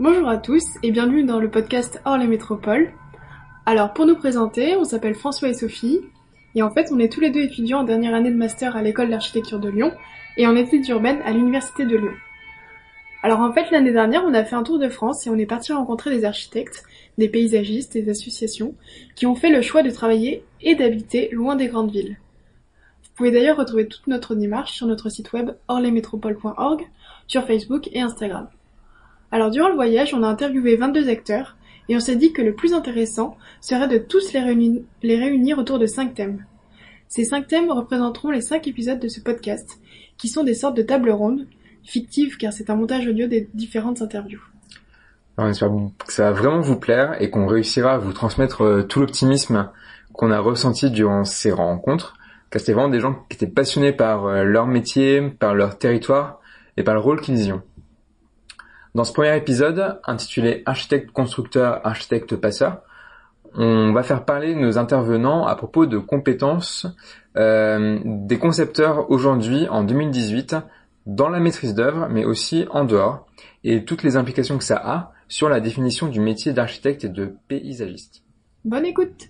Bonjour à tous et bienvenue dans le podcast Hors les métropoles. Alors pour nous présenter, on s'appelle François et Sophie et en fait on est tous les deux étudiants en dernière année de master à l'école d'architecture de Lyon et en études urbaines à l'université de Lyon. Alors en fait l'année dernière on a fait un tour de France et on est parti rencontrer des architectes, des paysagistes, des associations qui ont fait le choix de travailler et d'habiter loin des grandes villes. Vous pouvez d'ailleurs retrouver toute notre démarche sur notre site web orlesmétropoles.org, sur Facebook et Instagram. Alors durant le voyage, on a interviewé 22 acteurs et on s'est dit que le plus intéressant serait de tous les, réunir, autour de 5 thèmes. Ces 5 thèmes représenteront les 5 épisodes de ce podcast, qui sont des sortes de tables rondes, fictives car c'est un montage audio des différentes interviews. on espère que ça va vraiment vous plaire et qu'on réussira à vous transmettre euh, tout l'optimisme qu'on a ressenti durant ces rencontres, car c'était vraiment des gens qui étaient passionnés par euh, leur métier, par leur territoire et par le rôle qu'ils y ont. Dans ce premier épisode, intitulé Architecte constructeur, architecte passeur, on va faire parler nos intervenants à propos de compétences euh, des concepteurs aujourd'hui en 2018 dans la maîtrise d'œuvre, mais aussi en dehors, et toutes les implications que ça a sur la définition du métier d'architecte et de paysagiste. Bonne écoute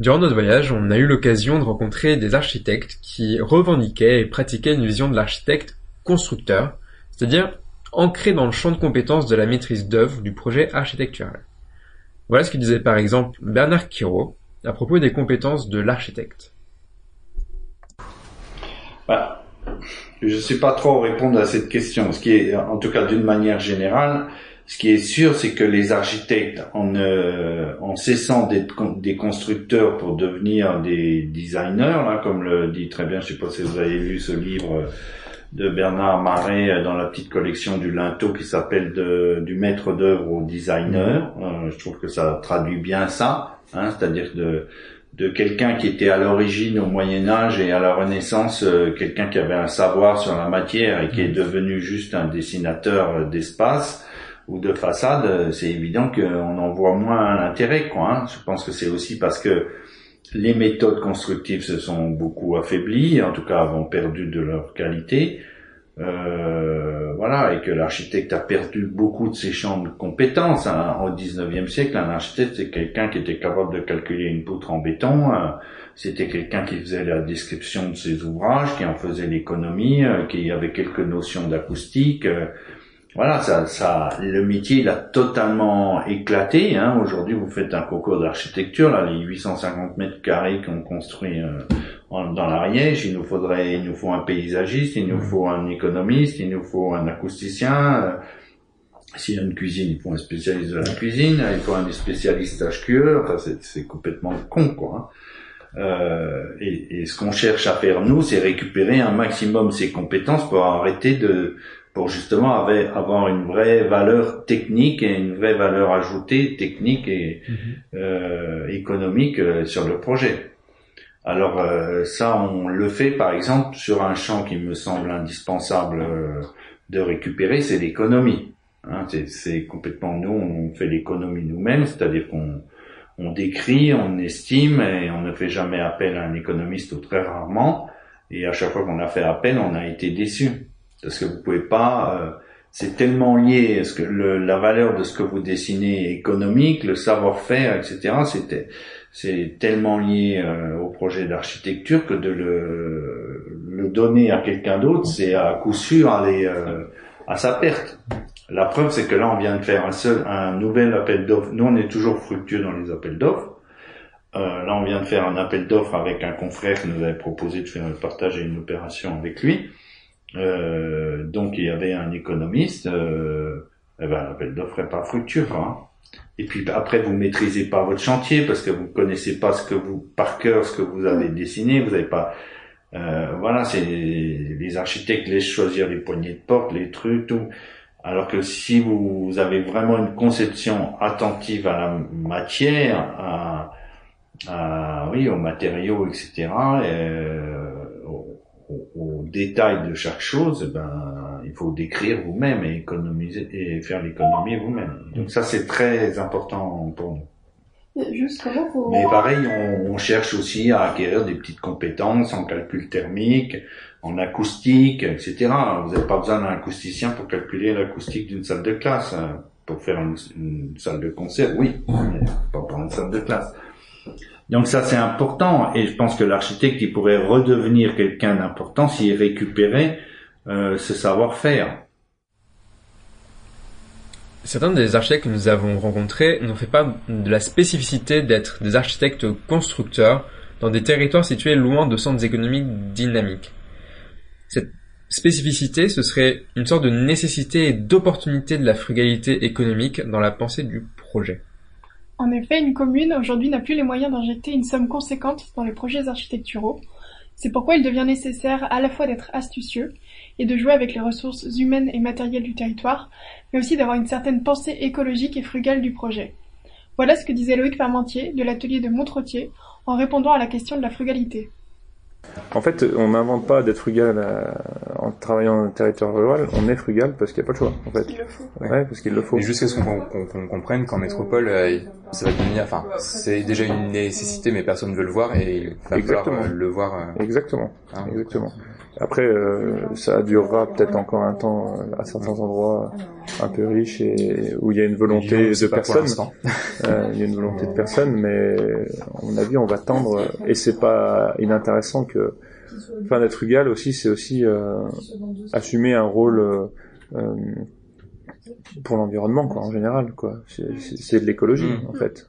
Durant notre voyage, on a eu l'occasion de rencontrer des architectes qui revendiquaient et pratiquaient une vision de l'architecte constructeur, c'est-à-dire ancré dans le champ de compétences de la maîtrise d'œuvre du projet architectural. Voilà ce que disait par exemple Bernard Quiraud à propos des compétences de l'architecte. Bah, je ne sais pas trop répondre à cette question. Ce qui est, en tout cas d'une manière générale, ce qui est sûr, c'est que les architectes, en, euh, en cessant d'être des constructeurs pour devenir des designers, là, comme le dit très bien, je ne sais pas si vous avez lu ce livre de Bernard Marais euh, dans la petite collection du Linteau qui s'appelle du maître d'œuvre au designer. Mhm. Euh, je trouve que ça traduit bien ça, hein, c'est-à-dire de de quelqu'un qui était à l'origine au Moyen Âge et à la Renaissance euh, quelqu'un qui avait un savoir sur la matière et qui est mhm. devenu juste un dessinateur d'espace ou de façade, c'est évident qu'on en voit moins l'intérêt. Quoi, hein. Je pense que c'est aussi parce que les méthodes constructives se sont beaucoup affaiblies, en tout cas ont perdu de leur qualité. Euh, voilà, et que l'architecte a perdu beaucoup de ses champs de compétences. Hein. Au 19e siècle, un architecte, c'est quelqu'un qui était capable de calculer une poutre en béton, hein. c'était quelqu'un qui faisait la description de ses ouvrages, qui en faisait l'économie, euh, qui avait quelques notions d'acoustique. Voilà, ça, ça, le métier il a totalement éclaté. Hein. Aujourd'hui, vous faites un concours d'architecture, là, les 850 mètres carrés qu'on construit euh, dans l'Ariège, il nous faudrait, il nous faut un paysagiste, il nous mmh. faut un économiste, il nous faut un acousticien. Euh, s'il y a une cuisine, il faut un spécialiste de la cuisine, il faut un spécialiste HQE. Enfin, c'est complètement con, quoi. Hein. Euh, et, et, ce qu'on cherche à faire nous, c'est récupérer un maximum ses compétences pour arrêter de pour justement avoir une vraie valeur technique et une vraie valeur ajoutée technique et mhm. euh, économique euh, sur le projet. Alors euh, ça, on le fait par exemple sur un champ qui me semble indispensable euh, de récupérer, c'est l'économie. Hein, c'est complètement nous, on fait l'économie nous-mêmes, c'est-à-dire qu'on on décrit, on estime et on ne fait jamais appel à un économiste ou très rarement. Et à chaque fois qu'on a fait appel, on a été déçu parce que vous pouvez pas. Euh, c'est tellement lié à ce que le, la valeur de ce que vous dessinez économique, le savoir-faire, etc. C'était c'est tellement lié euh, au projet d'architecture que de le, le donner à quelqu'un d'autre, c'est à coup sûr aller euh, à sa perte. La preuve, c'est que là, on vient de faire un seul, un nouvel appel d'offres. Nous, on est toujours fructueux dans les appels d'offres. Euh, là, on vient de faire un appel d'offres avec un confrère qui nous avait proposé de faire partager une opération avec lui. Euh, donc il y avait un économiste, euh, eh ben, l'appel d'offres n'est pas fructueux. Hein. Et puis après, vous maîtrisez pas votre chantier parce que vous connaissez pas ce que vous par cœur ce que vous avez dessiné. Vous n'avez pas, euh, voilà, c'est les architectes laissent choisir les poignées de porte, les trucs, tout. Alors que si vous avez vraiment une conception attentive à la matière, à, à oui, aux matériaux, etc. Euh, au, détail de chaque chose, ben, il faut décrire vous-même et économiser et faire l'économie vous-même. Donc ça, c'est très important pour nous. Mais pareil, on, on, cherche aussi à acquérir des petites compétences en calcul thermique, en acoustique, etc. Vous n'avez pas besoin d'un acousticien pour calculer l'acoustique d'une salle de classe. Pour faire une, une, salle de concert, oui, mais pas pour une salle de classe. Donc ça c'est important et je pense que l'architecte il pourrait redevenir quelqu'un d'important s'il récupérait euh, ce savoir-faire. Certains des architectes que nous avons rencontrés n'ont fait pas de la spécificité d'être des architectes constructeurs dans des territoires situés loin de centres économiques dynamiques. Cette spécificité, ce serait une sorte de nécessité et d'opportunité de la frugalité économique dans la pensée du projet. En effet, une commune aujourd'hui n'a plus les moyens d'injecter une somme conséquente dans les projets architecturaux. C'est pourquoi il devient nécessaire à la fois d'être astucieux et de jouer avec les ressources humaines et matérielles du territoire, mais aussi d'avoir une certaine pensée écologique et frugale du projet. Voilà ce que disait Loïc Parmentier de l'atelier de Montretier en répondant à la question de la frugalité. En fait, on n'invente pas d'être frugal euh, en travaillant dans le territoire rural, on est frugal parce qu'il n'y a pas de choix, en fait. Il le faut. Ouais, parce qu'il le faut. Mais jusqu'à ce qu'on comprenne qu'en métropole, euh, ça va devenir, enfin, c'est déjà une nécessité, mais personne ne veut le voir et il va Exactement. falloir euh, le voir. Exactement. hein. Exactement. Après, euh, ça durera peut-être encore un temps euh, à certains endroits un peu riches et où il y a une volonté de personne. Euh, il y a une volonté de personne, mais à mon avis, on va tendre. Et c'est pas inintéressant que, enfin, d'être frugal aussi, c'est aussi euh, assumer un rôle pour l'environnement, quoi, en général, quoi. C'est- de l'écologie, Mm. en fait.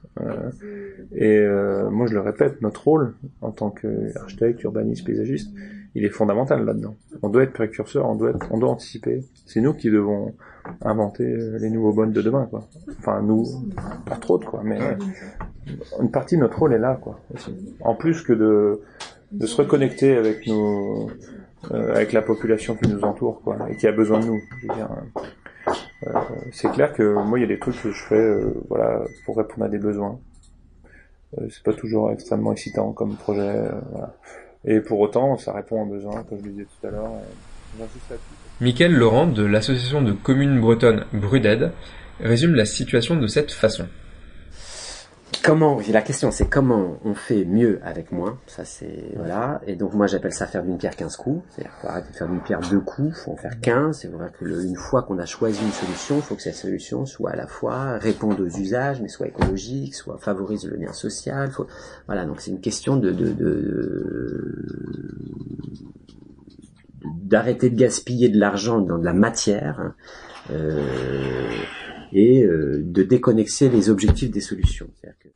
Et euh, moi, je le répète, notre rôle en tant qu'architecte, urbaniste, paysagiste, il est fondamental là-dedans. On doit être précurseur, on doit être, on doit anticiper. C'est nous qui devons inventer euh, les nouveaux modes de demain, quoi. Enfin, nous, pas trop, quoi, mais euh, une partie de notre rôle est là, quoi. En plus que de, de se reconnecter avec nos, euh, avec la population qui nous entoure, quoi, et qui a besoin de nous. Euh, c'est clair que moi, il y a des trucs que je fais, voilà, pour répondre à des besoins. C'est pas toujours extrêmement excitant comme projet, voilà. Et pour autant, ça répond à un besoin, comme je le disais tout à l'heure. Michael Laurent de l'association de communes bretonnes Bruded résume la situation de cette façon. Comment La question, c'est comment on fait mieux avec moins. Ça, c'est voilà. Et donc moi, j'appelle ça faire d'une pierre 15 coups. C'est-à-dire faut arrêter de faire d'une pierre deux coups, faut en faire 15. C'est vrai que le- une fois qu'on a choisi une solution, il faut que cette solution soit à la fois réponde aux usages, mais soit écologique, soit favorise le lien social. Faut... Voilà. Donc c'est une question de, de, de d'arrêter de gaspiller de l'argent dans de la matière hein, euh, et euh, de déconnexer les objectifs des solutions. Que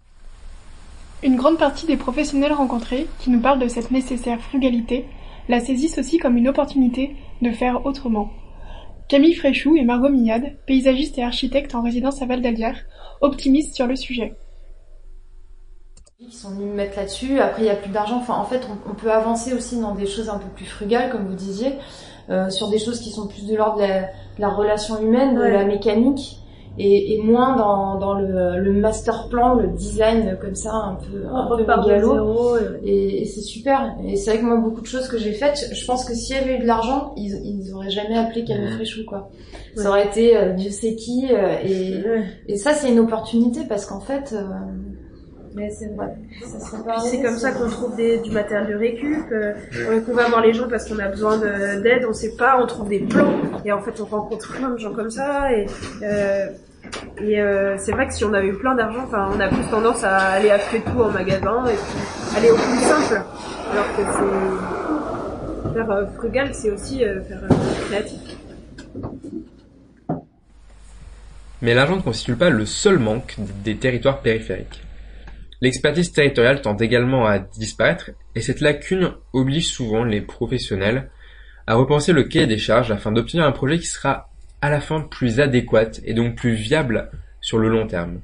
Une grande partie des professionnels rencontrés, qui nous parlent de cette nécessaire frugalité, la saisissent aussi comme une opportunité de faire autrement. Camille Fréchou et Margot Millade, paysagistes et architectes en résidence à Val d'Alière, optimistes sur le sujet. qui sont venus me mettre là-dessus. Après, il n'y a plus d'argent. Enfin, en fait, on, on peut avancer aussi dans des choses un peu plus frugales, comme vous disiez, euh, sur des choses qui sont plus de l'ordre de la, de la relation humaine, de Ouais. la mécanique, et, et moins dans, dans le, le master plan, le design comme ça, un peu, On un peu repart de mégalo. zéro. et- Et, et c'est super. Et c'est vrai que moi, beaucoup de choses que j'ai faites, je pense que s'il y avait eu de l'argent, ils, ils auraient jamais appelé Camille. Fréchou, quoi. Ouais. Ça aurait été euh, Dieu sait qui. euh, et, Ouais. et ça, c'est une opportunité parce qu'en fait, euh, Mais c'est Puis c'est comme ça qu'on trouve des, du matériel de récup, euh, Ouais. qu'on va voir les gens parce qu'on a besoin de- d'aide, on sait pas, on trouve des plans, et en fait on rencontre plein de gens comme ça, et, euh, et euh, c'est vrai que si on avait eu plein d'argent, enfin on a plus tendance à aller acheter tout en magasin, et puis aller au plus simple, alors que c'est... Faire euh, frugal, c'est aussi euh, faire euh, créatif. Mais l'argent ne constitue pas le seul manque des territoires périphériques. L'expertise territoriale tend également à disparaître et cette lacune oblige souvent les professionnels à repenser le cahier des charges afin d'obtenir un projet qui sera à la fin plus adéquat et donc plus viable sur le long terme.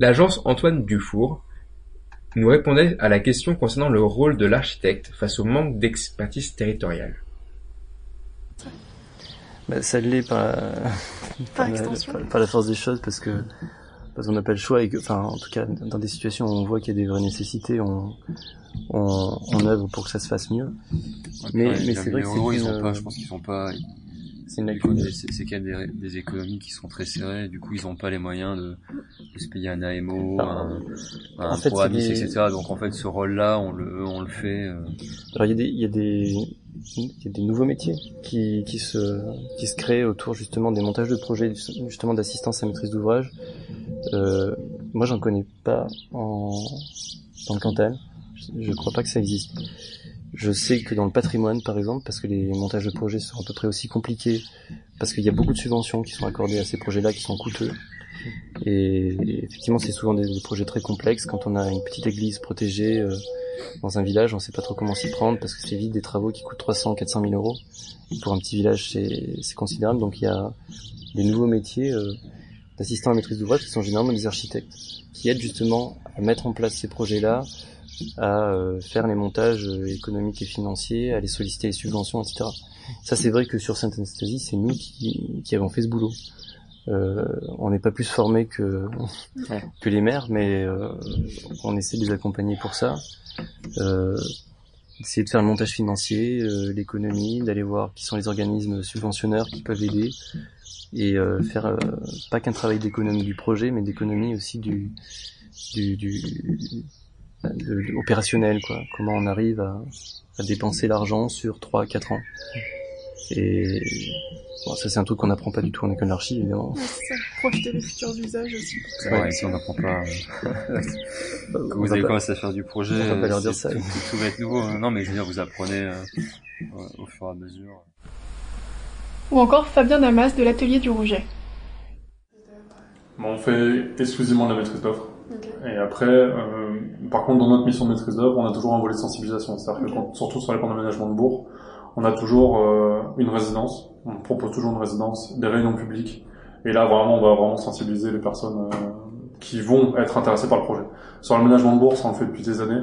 L'agence Antoine Dufour nous répondait à la question concernant le rôle de l'architecte face au manque d'expertise territoriale. Bah, ça l'est par, par, la, extension. par- par la force des choses parce que parce qu'on n'a pas le choix et que, enfin, en tout cas, dans des situations où on voit qu'il y a des vraies nécessités, on, on, on œuvre pour que ça se fasse mieux. Mais, Ouais, mais les c'est vrai que c'est ils sont pas, je pense qu'ils sont pas, c'est y a des, des, économies qui sont très serrées. Du coup, ils n'ont pas les moyens de, de, se payer un AMO, un, un fait, etc. Donc en fait, ce rôle-là, on le, on le fait. Euh... Alors il y a des, il y a des, il y a des nouveaux métiers qui, qui se, qui se créent autour justement des montages de projets, justement d'assistance à maîtrise d'ouvrage. Euh, moi, j'en connais pas en, dans le Cantal. Je, je crois pas que ça existe. Je sais que dans le patrimoine, par exemple, parce que les montages de projets sont à peu près aussi compliqués, parce qu'il y a beaucoup de subventions qui sont accordées à ces projets-là qui sont coûteux. Et effectivement, c'est souvent des, projets très complexes. Quand on a une petite église protégée euh, dans un village, on sait pas trop comment s'y prendre parce que c'est vite des travaux qui coûtent 300, 400 000 euros. pour un petit village, c'est considérable. Donc il y a des nouveaux métiers euh, d'assistants à maîtrise d'ouvrage qui sont généralement des architectes, qui aident justement à mettre en place ces projets-là, à euh, faire les montages euh, économiques et financiers, à les solliciter les subventions, etc. Ça, c'est vrai que sur Sainte-Anastasie, c'est nous qui, qui, avons fait ce boulot. Euh, on n'est pas plus formés que que les maires, mais euh, on essaie de les accompagner pour ça. Euh, essayer de faire le montage financier, euh, l'économie, d'aller voir qui sont les organismes subventionneurs qui peuvent aider et faire pas qu'un travail d'économie du projet, mais d'économie aussi du, du, du de, opérationnel, quoi. Comment on arrive à, à dépenser l'argent sur 3-4 ans. Et bon, ça c'est un truc qu'on n'apprend pas du tout en école d'archi, évidemment. Ouais, c'est ça, profiter des futurs usages aussi. Ouais, si on n'apprend pas. Euh... Quand vous avez commencé à faire du projet, on va pas leur dire ça. Tout, tout, va être nouveau. Non, mais je veux dire, vous apprenez euh, au fur et à mesure. Ou encore Fabien Damas de l'atelier du Rouget. Bon, on fait exclusivement la maîtrise d'offre. Okay. Et après, euh, par contre, dans notre mission de maîtrise d'œuvre, on a toujours un volet de sensibilisation. C'est-à-dire okay. que quand, surtout sur les plans d'aménagement de bourg, on a toujours euh, une résidence. On propose toujours une résidence, des réunions publiques. Et là, vraiment, on va vraiment sensibiliser les personnes euh, qui vont être intéressées par le projet. Sur l'aménagement de bourg, ça on le fait depuis des années.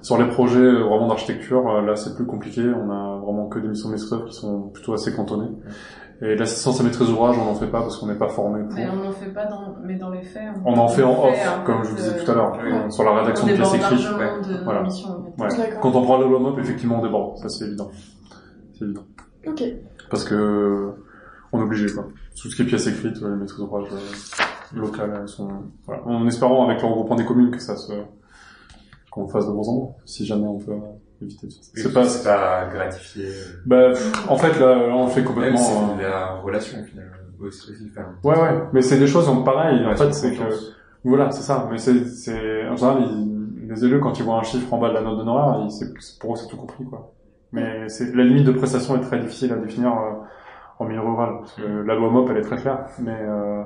Sur les projets euh, vraiment d'architecture, euh, là, c'est plus compliqué. On a vraiment que des missions maîtrise qui sont plutôt assez cantonnées. Et l'assistance à maîtrise d'ouvrage, on n'en fait pas parce qu'on n'est pas formé pour. Mais on n'en fait pas dans, mais dans les faits. On, on en fait en off, comme je vous disais tout à l'heure, oui. sur la rédaction de pièces écrites. Voilà. Mission, en fait. ouais. Quand on prend le WOMOP, effectivement, on déborde. Ça, c'est évident. C'est évident. Ok. Parce que, on est obligé, quoi. Tout ce qui est pièces écrites, les maîtrises d'ouvrage euh, locales, elles sont, voilà. En espérant, avec le regroupement des communes, que ça se, qu'on fasse de moins en moins. Si jamais on peut, éviter de faire ça. C'est pas, c'est pas gratifié. Bah, en fait, là, là on le fait complètement. Même c'est la relation, finalement. Ouais, ouais. Mais c'est des choses, donc, pareil. en fait, c'est que, voilà, c'est ça. Mais c'est, c'est, en général, ils, les élus, quand ils voient un chiffre en bas de la note d'honoraire, pour eux, c'est tout compris, quoi. Mais c'est, la limite de prestation est très difficile à définir euh, en milieu rural. Parce que la loi MOP, elle est très claire. Mais, euh,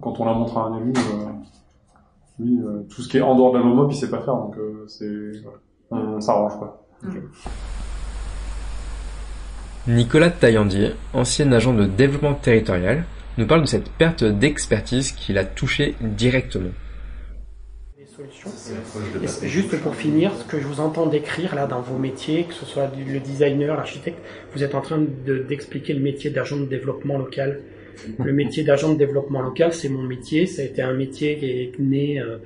quand on la montre à un élu, euh, lui, euh, tout ce qui est en dehors de la loi MOP, il sait pas faire. Donc, c'est, voilà on s'arrange quoi. Okay. Nicolas Taillandier, ancien agent de développement territorial, nous parle de cette perte d'expertise qui l'a touché directement. Et juste pour finir, ce que je vous entends décrire là dans vos métiers, que ce soit le designer, l'architecte, vous êtes en train d'expliquer de, le métier d'agent de développement local. Le métier d'agent de développement local, c'est mon métier. Ça a été un métier qui est né euh,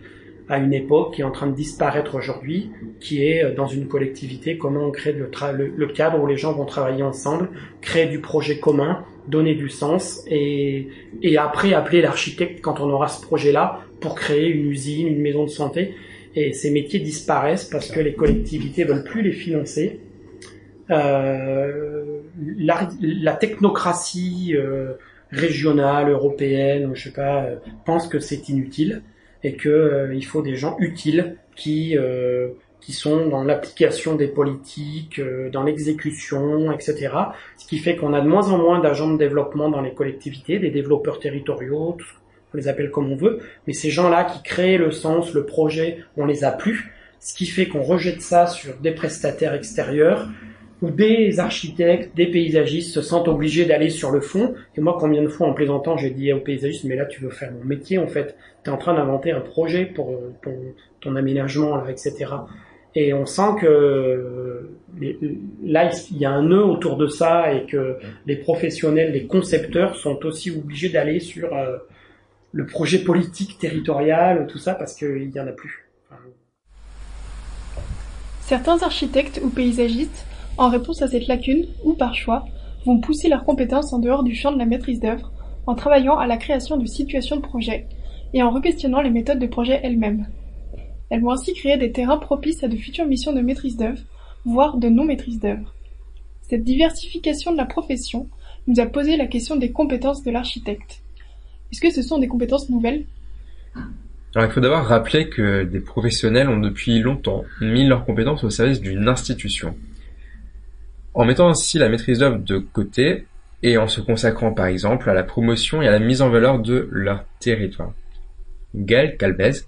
à une époque qui est en train de disparaître aujourd'hui, qui est euh, dans une collectivité, comment on crée le, le, le, cadre où les gens vont travailler ensemble, créer du projet commun, donner du sens et, et après appeler l'architecte quand on aura ce projet-là pour créer une usine, une maison de santé. Et ces métiers disparaissent parce que les collectivités veulent plus les financer. Euh, la, technocratie euh, régionale, européenne, je sais pas, euh, pense que c'est inutile et que il faut des gens utiles qui qui sont dans l'application des politiques, dans l'exécution, etc. Ce qui fait qu'on a de moins en moins d'agents de développement dans les collectivités, des développeurs territoriaux, les appelle comme on veut, mais ces gens-là qui créent le sens, le projet, on les a plus. Ce qui fait qu'on rejette ça sur des prestataires extérieurs où des architectes, des paysagistes se sentent obligés d'aller sur le fond. Et moi, combien de fois en plaisantant, j'ai dit aux paysagistes, mais là, tu veux faire mon métier, en fait. Tu es en train d'inventer un projet pour ton, ton aménagement, etc. Et on sent que là, il y a un nœud autour de ça et que les professionnels, les concepteurs sont aussi obligés d'aller sur euh, le projet politique, territorial, tout ça, parce qu'il y en a plus. Certains architectes ou paysagistes en réponse à cette lacune, ou par choix, vont pousser leurs compétences en dehors du champ de la maîtrise d'œuvre, en travaillant à la création de situations de projet et en requestionnant les méthodes de projet elles-mêmes. Elles vont ainsi créer des terrains propices à de futures missions de maîtrise d'œuvre, voire de non-maîtrise d'œuvre. Cette diversification de la profession nous a posé la question des compétences de l'architecte. Est-ce que ce sont des compétences nouvelles? Alors il faut d'abord rappeler que des professionnels ont depuis longtemps mis leurs compétences au service d'une institution. En mettant ainsi la maîtrise d'œuvre de côté et en se consacrant par exemple à la promotion et à la mise en valeur de leur territoire. Gaël Calvez,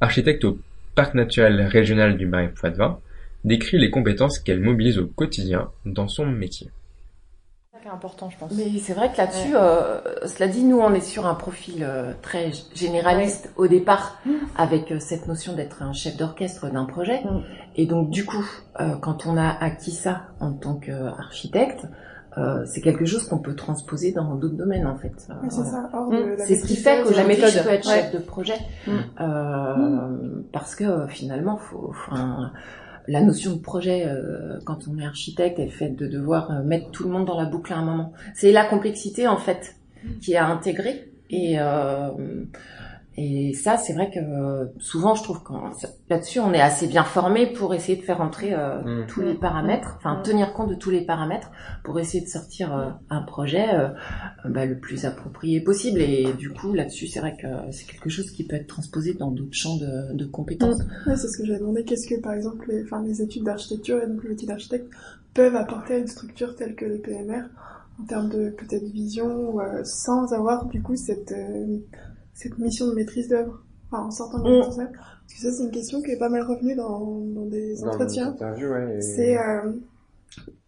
architecte au Parc naturel régional du Marais Poitevin, décrit les compétences qu'elle mobilise au quotidien dans son métier important, je pense. Mais c'est vrai que là-dessus, euh, cela dit, nous, on est sur un profil euh, très généraliste au départ, mm. avec euh, cette notion d'être un chef d'orchestre d'un projet. Mm. Et donc, du coup, quand on a acquis ça en tant qu'architecte, c'est quelque chose qu'on peut transposer dans d'autres domaines en fait. c'est ça. Mm. C'est ce qui fait que la méthode peut être chef de projet parce que finalement, faut, faut la notion de projet euh, quand on est architecte est faite de devoir euh, mettre tout le monde dans la boucle à un moment. C'est la complexité en fait qui est à intégrer et euh, et ça, c'est vrai que euh, souvent, je trouve que là-dessus, on est assez bien formé pour essayer de faire entrer euh, mm. tous les paramètres, enfin tenir compte de tous les paramètres pour essayer de sortir euh, un projet bah, le plus approprié possible. Et du coup, là-dessus, c'est vrai que c'est quelque chose qui peut être transposé dans d'autres champs de, de compétences. Mm. c'est ce que j'avais demandé. Qu'est-ce que, par exemple, les, enfin, les études d'architecture et donc le métier d'architecte peuvent apporter à une structure telle que les PMR en termes de peut-être vision, sans avoir du coup cette cette mission de maîtrise d'œuvre enfin, en sortant de la mm. Parce que ça, c'est une question qui est pas mal revenue dans, dans des entretiens. C'est euh,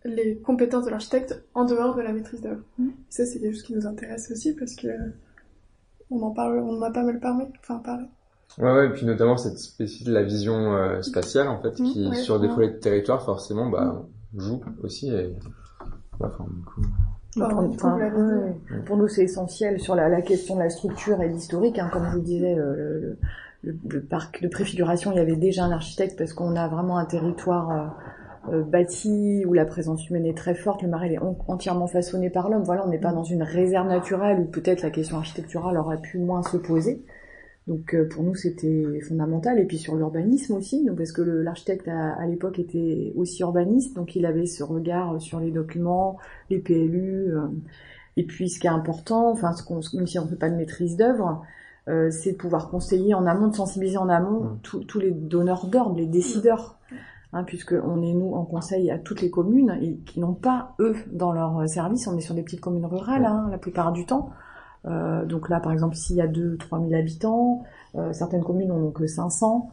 les compétences de l'architecte en dehors de la maîtrise d'œuvre. Mm. Ça, c'est quelque chose qui nous intéresse aussi parce que on en parle, on en a pas mal parlé, enfin parlé. Ouais, ouais, et puis notamment cette spécificité de la vision euh, spatiale, en fait, mm. qui, sur des foyers de territoire, forcément, bah, joue aussi. Et... Enfin, du coup pour, nous, c'est essentiel sur la, question de la structure et l'historique. Hein, comme je vous disais, le, parc de préfiguration, il y avait déjà un architecte parce qu'on a vraiment un territoire euh, euh, bâti où la présence humaine est très forte. Le marais est entièrement façonné par l'homme. Voilà, on n'est pas dans une réserve naturelle où peut-être la question architecturale aurait pu moins se poser. Donc euh, pour nous c'était fondamental. Et puis sur l'urbanisme aussi. Donc parce que l'architecte à, l'époque était aussi urbaniste. Donc il avait ce regard sur les documents, les PLU euh, et puis ce qui est important enfin ce qu'on même si on fait pas de maîtrise d'œuvre euh, c'est de pouvoir conseiller en amont, de sensibiliser en amont mmh. tous les donneurs d'ordre, les décideurs hein, puisque on est nous en conseil à toutes les communes et qui n'ont pas eux dans leur service. On est sur des petites communes rurales hein, la plupart du temps euh, donc là, par exemple, s'il y a 2-3 000 habitants, euh, certaines communes n'ont que 500.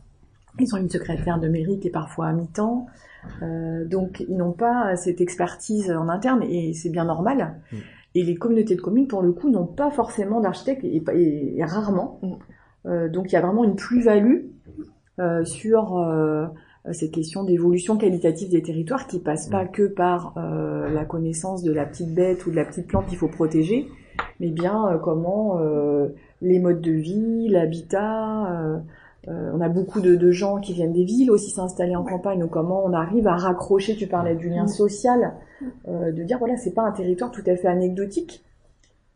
Ils ont une secrétaire de mairie qui est parfois à mi-temps. Euh, donc ils n'ont pas cette expertise en interne et c'est bien normal. Mm. Et les communautés de communes, pour le coup, n'ont pas forcément d'architecte et, rarement. Mm. donc il y a vraiment une plus-value sur ces questions d'évolution qualitative des territoires qui passent pas mm. que par la connaissance de la petite bête ou de la petite plante qu'il faut protéger, mais bien euh, comment euh, les modes de vie, l'habitat. Euh, on a beaucoup de, gens qui viennent des villes aussi s'installer en campagne, donc comment on arrive à raccrocher, tu parlais du lien social, de dire voilà, c'est pas un territoire tout à fait anecdotique.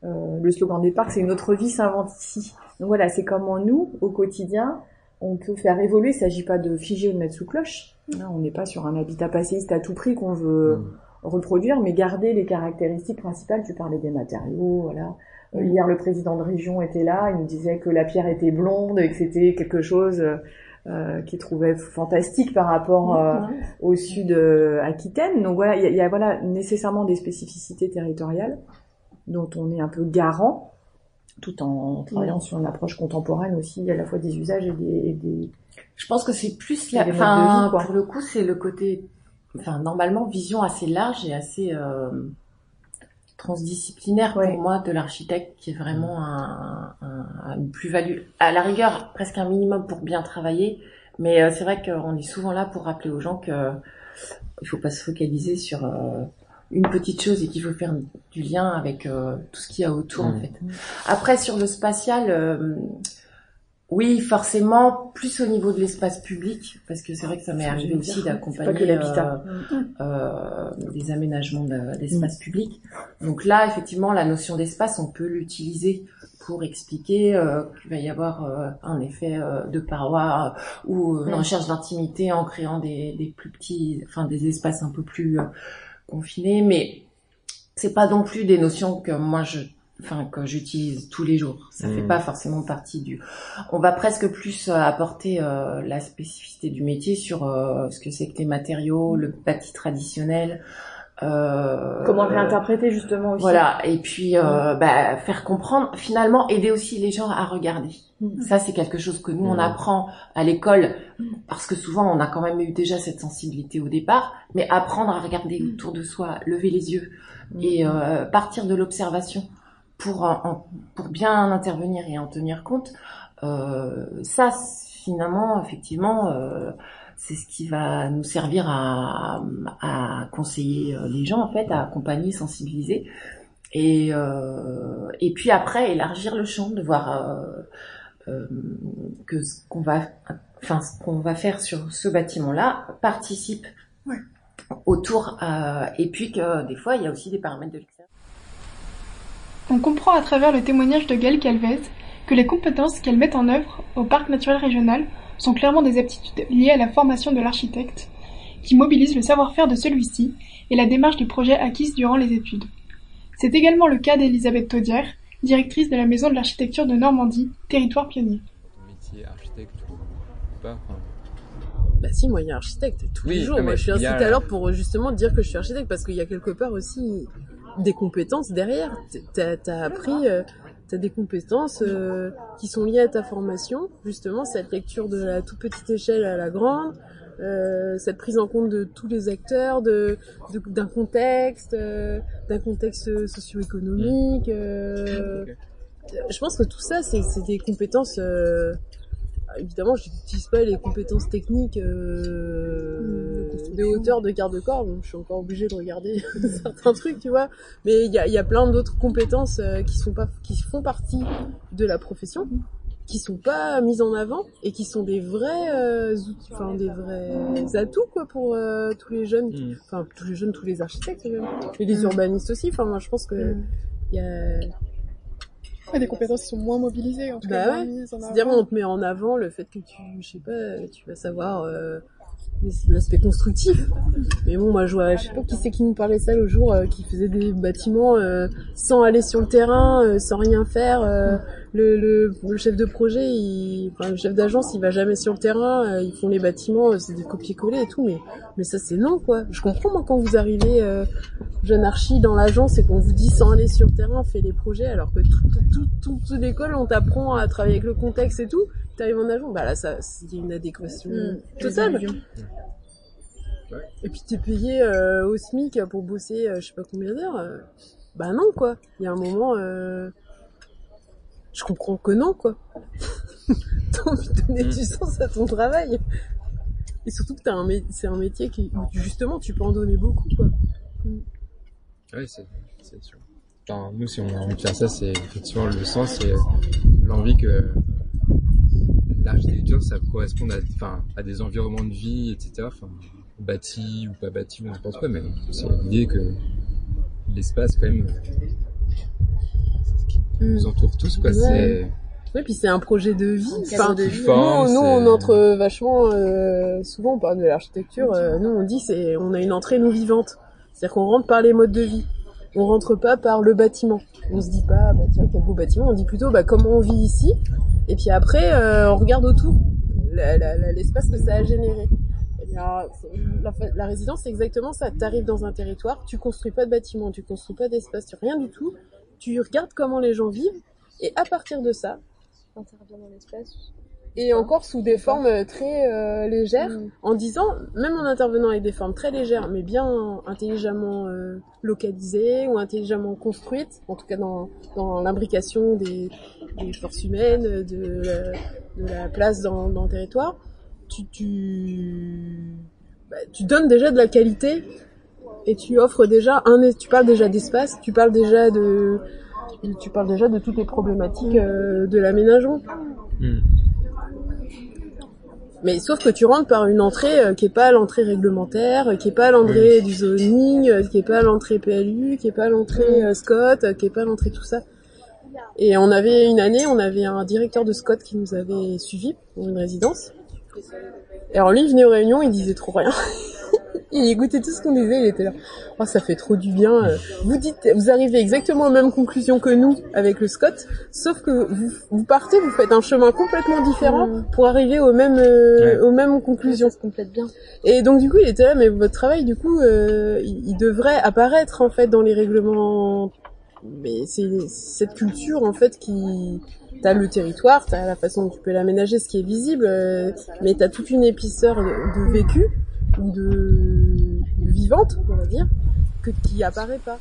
le slogan des parcs, c'est une autre vie s'invente ici. Donc voilà, c'est comment nous, au quotidien, on peut faire évoluer. Il s'agit pas de figer ou de mettre sous cloche. on n'est pas sur un habitat passéiste à tout prix qu'on veut, mmh reproduire, mais garder les caractéristiques principales. Tu parlais des matériaux, voilà. Euh, hier, le président de région était là, il nous disait que la pierre était blonde et que c'était quelque chose euh, qu'il trouvait fantastique par rapport euh, au sud Aquitaine. Donc voilà, il y, a voilà nécessairement des spécificités territoriales dont on est un peu garant, tout en travaillant sur une approche contemporaine aussi, à la fois des usages et des. Je pense que c'est plus la. Enfin, pour le coup, c'est le côté enfin normalement vision assez large et assez euh, transdisciplinaire pour moi de l'architecte qui est vraiment un, une plus-value à la rigueur presque un minimum pour bien travailler mais euh, c'est vrai qu'on est souvent là pour rappeler aux gens que il faut pas se focaliser sur euh, une petite chose et qu'il faut faire du lien avec tout ce qu'il y a autour en mmh. fait. Après sur le spatial Oui, forcément, plus au niveau de l'espace public, parce que c'est vrai que ça m'est arrivé aussi d'accompagner euh, euh, des aménagements d'espace mm. public. Donc là, effectivement, la notion d'espace, on peut l'utiliser pour expliquer euh, qu'il va y avoir euh, un effet euh, de paroi ou une mm. recherche d'intimité en créant des, des, plus petits, enfin des espaces un peu plus confinés, mais c'est pas non plus des notions que moi je enfin que j'utilise tous les jours. Ça fait mmh. pas forcément partie du. On va presque plus euh, apporter euh, la spécificité du métier sur euh, ce que c'est que les matériaux, le bâti traditionnel. Euh, Comment le réinterpréter justement aussi. Voilà, et puis mmh. bah, faire comprendre, finalement aider aussi les gens à regarder. Mmh. Ça c'est quelque chose que nous on apprend à l'école parce que souvent on a quand même eu déjà cette sensibilité au départ, mais apprendre à regarder autour de soi, lever les yeux et partir de l'observation pour, pour bien intervenir et en tenir compte, euh, ça finalement, effectivement, euh, c'est ce qui va nous servir à, à, conseiller euh, les gens en fait, à accompagner, sensibiliser, et euh, et puis après élargir le champ, de voir euh, euh, que ce qu'on va, enfin ce qu'on va faire sur ce bâtiment-là participe ouais. autour, et puis que des fois il y a aussi des paramètres de l'extérieur. On comprend à travers le témoignage de Gaëlle Calvez que les compétences qu'elle met en œuvre au parc naturel régional sont clairement des aptitudes liées à la formation de l'architecte, qui mobilise le savoir-faire de celui-ci et la démarche du projet acquise durant les études. C'est également le cas d'Elisabeth Taudière, directrice de la Maison de l'Architecture de Normandie, territoire pionnier. Métier architecte ou pas Bah si, moi il y a architecte tous les jours. Moi je suis inscrite à l'heure pour justement dire que je suis architecte parce qu'il y a quelque part aussi des compétences derrière. T'as as appris, euh, t'as des compétences euh, qui sont liées à ta formation, justement cette lecture de la toute petite échelle à la grande, euh, cette prise en compte de tous les acteurs, de d'un contexte, euh, d'un contexte socio-économique. Je pense que tout ça, c'est des compétences évidemment, je n'utilise pas les compétences techniques euh, de hauteur de garde-corps, donc je suis encore obligée de regarder certains trucs, tu vois. Mais il y a, y a, plein d'autres compétences euh, qui sont pas, qui font partie de la profession, qui sont pas mises en avant et qui sont des vrais euh, outils, enfin des vrais atouts quoi pour euh, tous les jeunes, mm. enfin tous les jeunes, tous les architectes et les urbanistes aussi. Enfin moi je pense que mm. il y a des compétences qui sont moins mobilisées, en tout bah cas. Ouais. C'est-à-dire, on te met en avant le fait que tu, je sais pas, tu vas savoir euh, l'aspect constructif. Mais bon, moi, je vois, je sais pas qui c'est qui nous parlait ça le jour, euh, qui faisait des bâtiments euh, sans aller sur le terrain, euh, sans rien faire. Le, le, le, chef de projet, il, enfin, le chef d'agence, il va jamais sur le terrain. ils font les bâtiments, c'est des copier-coller et tout. Mais, mais ça, c'est non, quoi. Je comprends moi quand vous arrivez jeune archi dans l'agence et qu'on vous dit sans aller sur le terrain, fait les projets, alors que toute tout, tout, tout l'école, on t'apprend à travailler avec le contexte et tout t'arrives en agent, bah là, ça, il y a une adéquation mmh, totale. Et puis t'es payé euh, au SMIC pour bosser, euh, je sais pas combien d'heures. Euh, bah non, quoi. Il y a un moment, euh, je comprends que non, quoi. T'as envie de donner mmh. du sens à ton travail. Et surtout que un c'est un métier qui, où justement, tu peux en donner beaucoup, quoi. Mmh. Oui, c'est sûr. Enfin, nous, si on a envie de faire ça, c'est effectivement le sens et l'envie que l'architecture, ça correspond à, enfin, à des environnements de vie, etc. Enfin, bâti ou pas bâti, on ne pense pas, mais c'est l'idée que l'espace, quand même, nous mm. entoure tous, quoi. C'est... Oui, puis c'est un projet de vie. Enfin, de vie. nous, nous, on entre vachement, euh, souvent on parle de l'architecture, euh, nous on dit c'est, on a une entrée nous vivante. C'est-à-dire qu'on rentre par les modes de vie. On rentre pas par le bâtiment. On se dit pas, bah tiens, quel beau bâtiment. On dit plutôt, bah comment on vit ici. Et puis après, euh, on regarde autour l'espace que ça a généré. La, résidence, c'est exactement ça. Tu arrives dans un territoire, tu construis pas de bâtiment, tu construis pas d'espace, tu rien du tout. Tu regardes comment les gens vivent, et à partir de ça, dans l'espace, et encore sous des formes euh, très euh, légères, mm. en disant, même en intervenant avec des formes très légères, mais bien intelligemment euh, localisées ou intelligemment construites, en tout cas dans, dans l'imbrication des, des, forces humaines, de la, de la place dans, dans, le territoire, tu, tu, bah, tu donnes déjà de la qualité et tu offres déjà un, tu parles déjà d'espace, tu parles déjà de, tu parles déjà de toutes les problématiques de l'aménagement. Mm. Mais sauf que tu rentres par une entrée euh, qui est pas l'entrée réglementaire, euh, qui est pas l'entrée du zoning, euh, qui est pas l'entrée PLU, qui est pas l'entrée Scott, qui est pas l'entrée tout ça. Et on avait une année, on avait un directeur de Scott qui nous avait suivi pour une résidence. Et alors lui, il venait aux réunions, il disait trop rien. il écoutait tout ce qu'on disait, il était là. Oh, ça fait trop du bien. Euh. Vous dites, vous arrivez exactement aux mêmes conclusions que nous avec le Scott, sauf que vous, vous partez, vous faites un chemin complètement différent pour arriver aux mêmes, euh, aux mêmes conclusions. Ça complète bien. Et donc du coup, il était là, mais votre travail, du coup, euh, il devrait apparaître en fait dans les règlements. Mais c'est cette culture en fait qui T'as le territoire, t'as la façon dont tu peux l'aménager, ce qui est visible, euh, mais t'as toute une épaisseur de, de vécu ou de, vivante, on va dire, qui apparaît pas.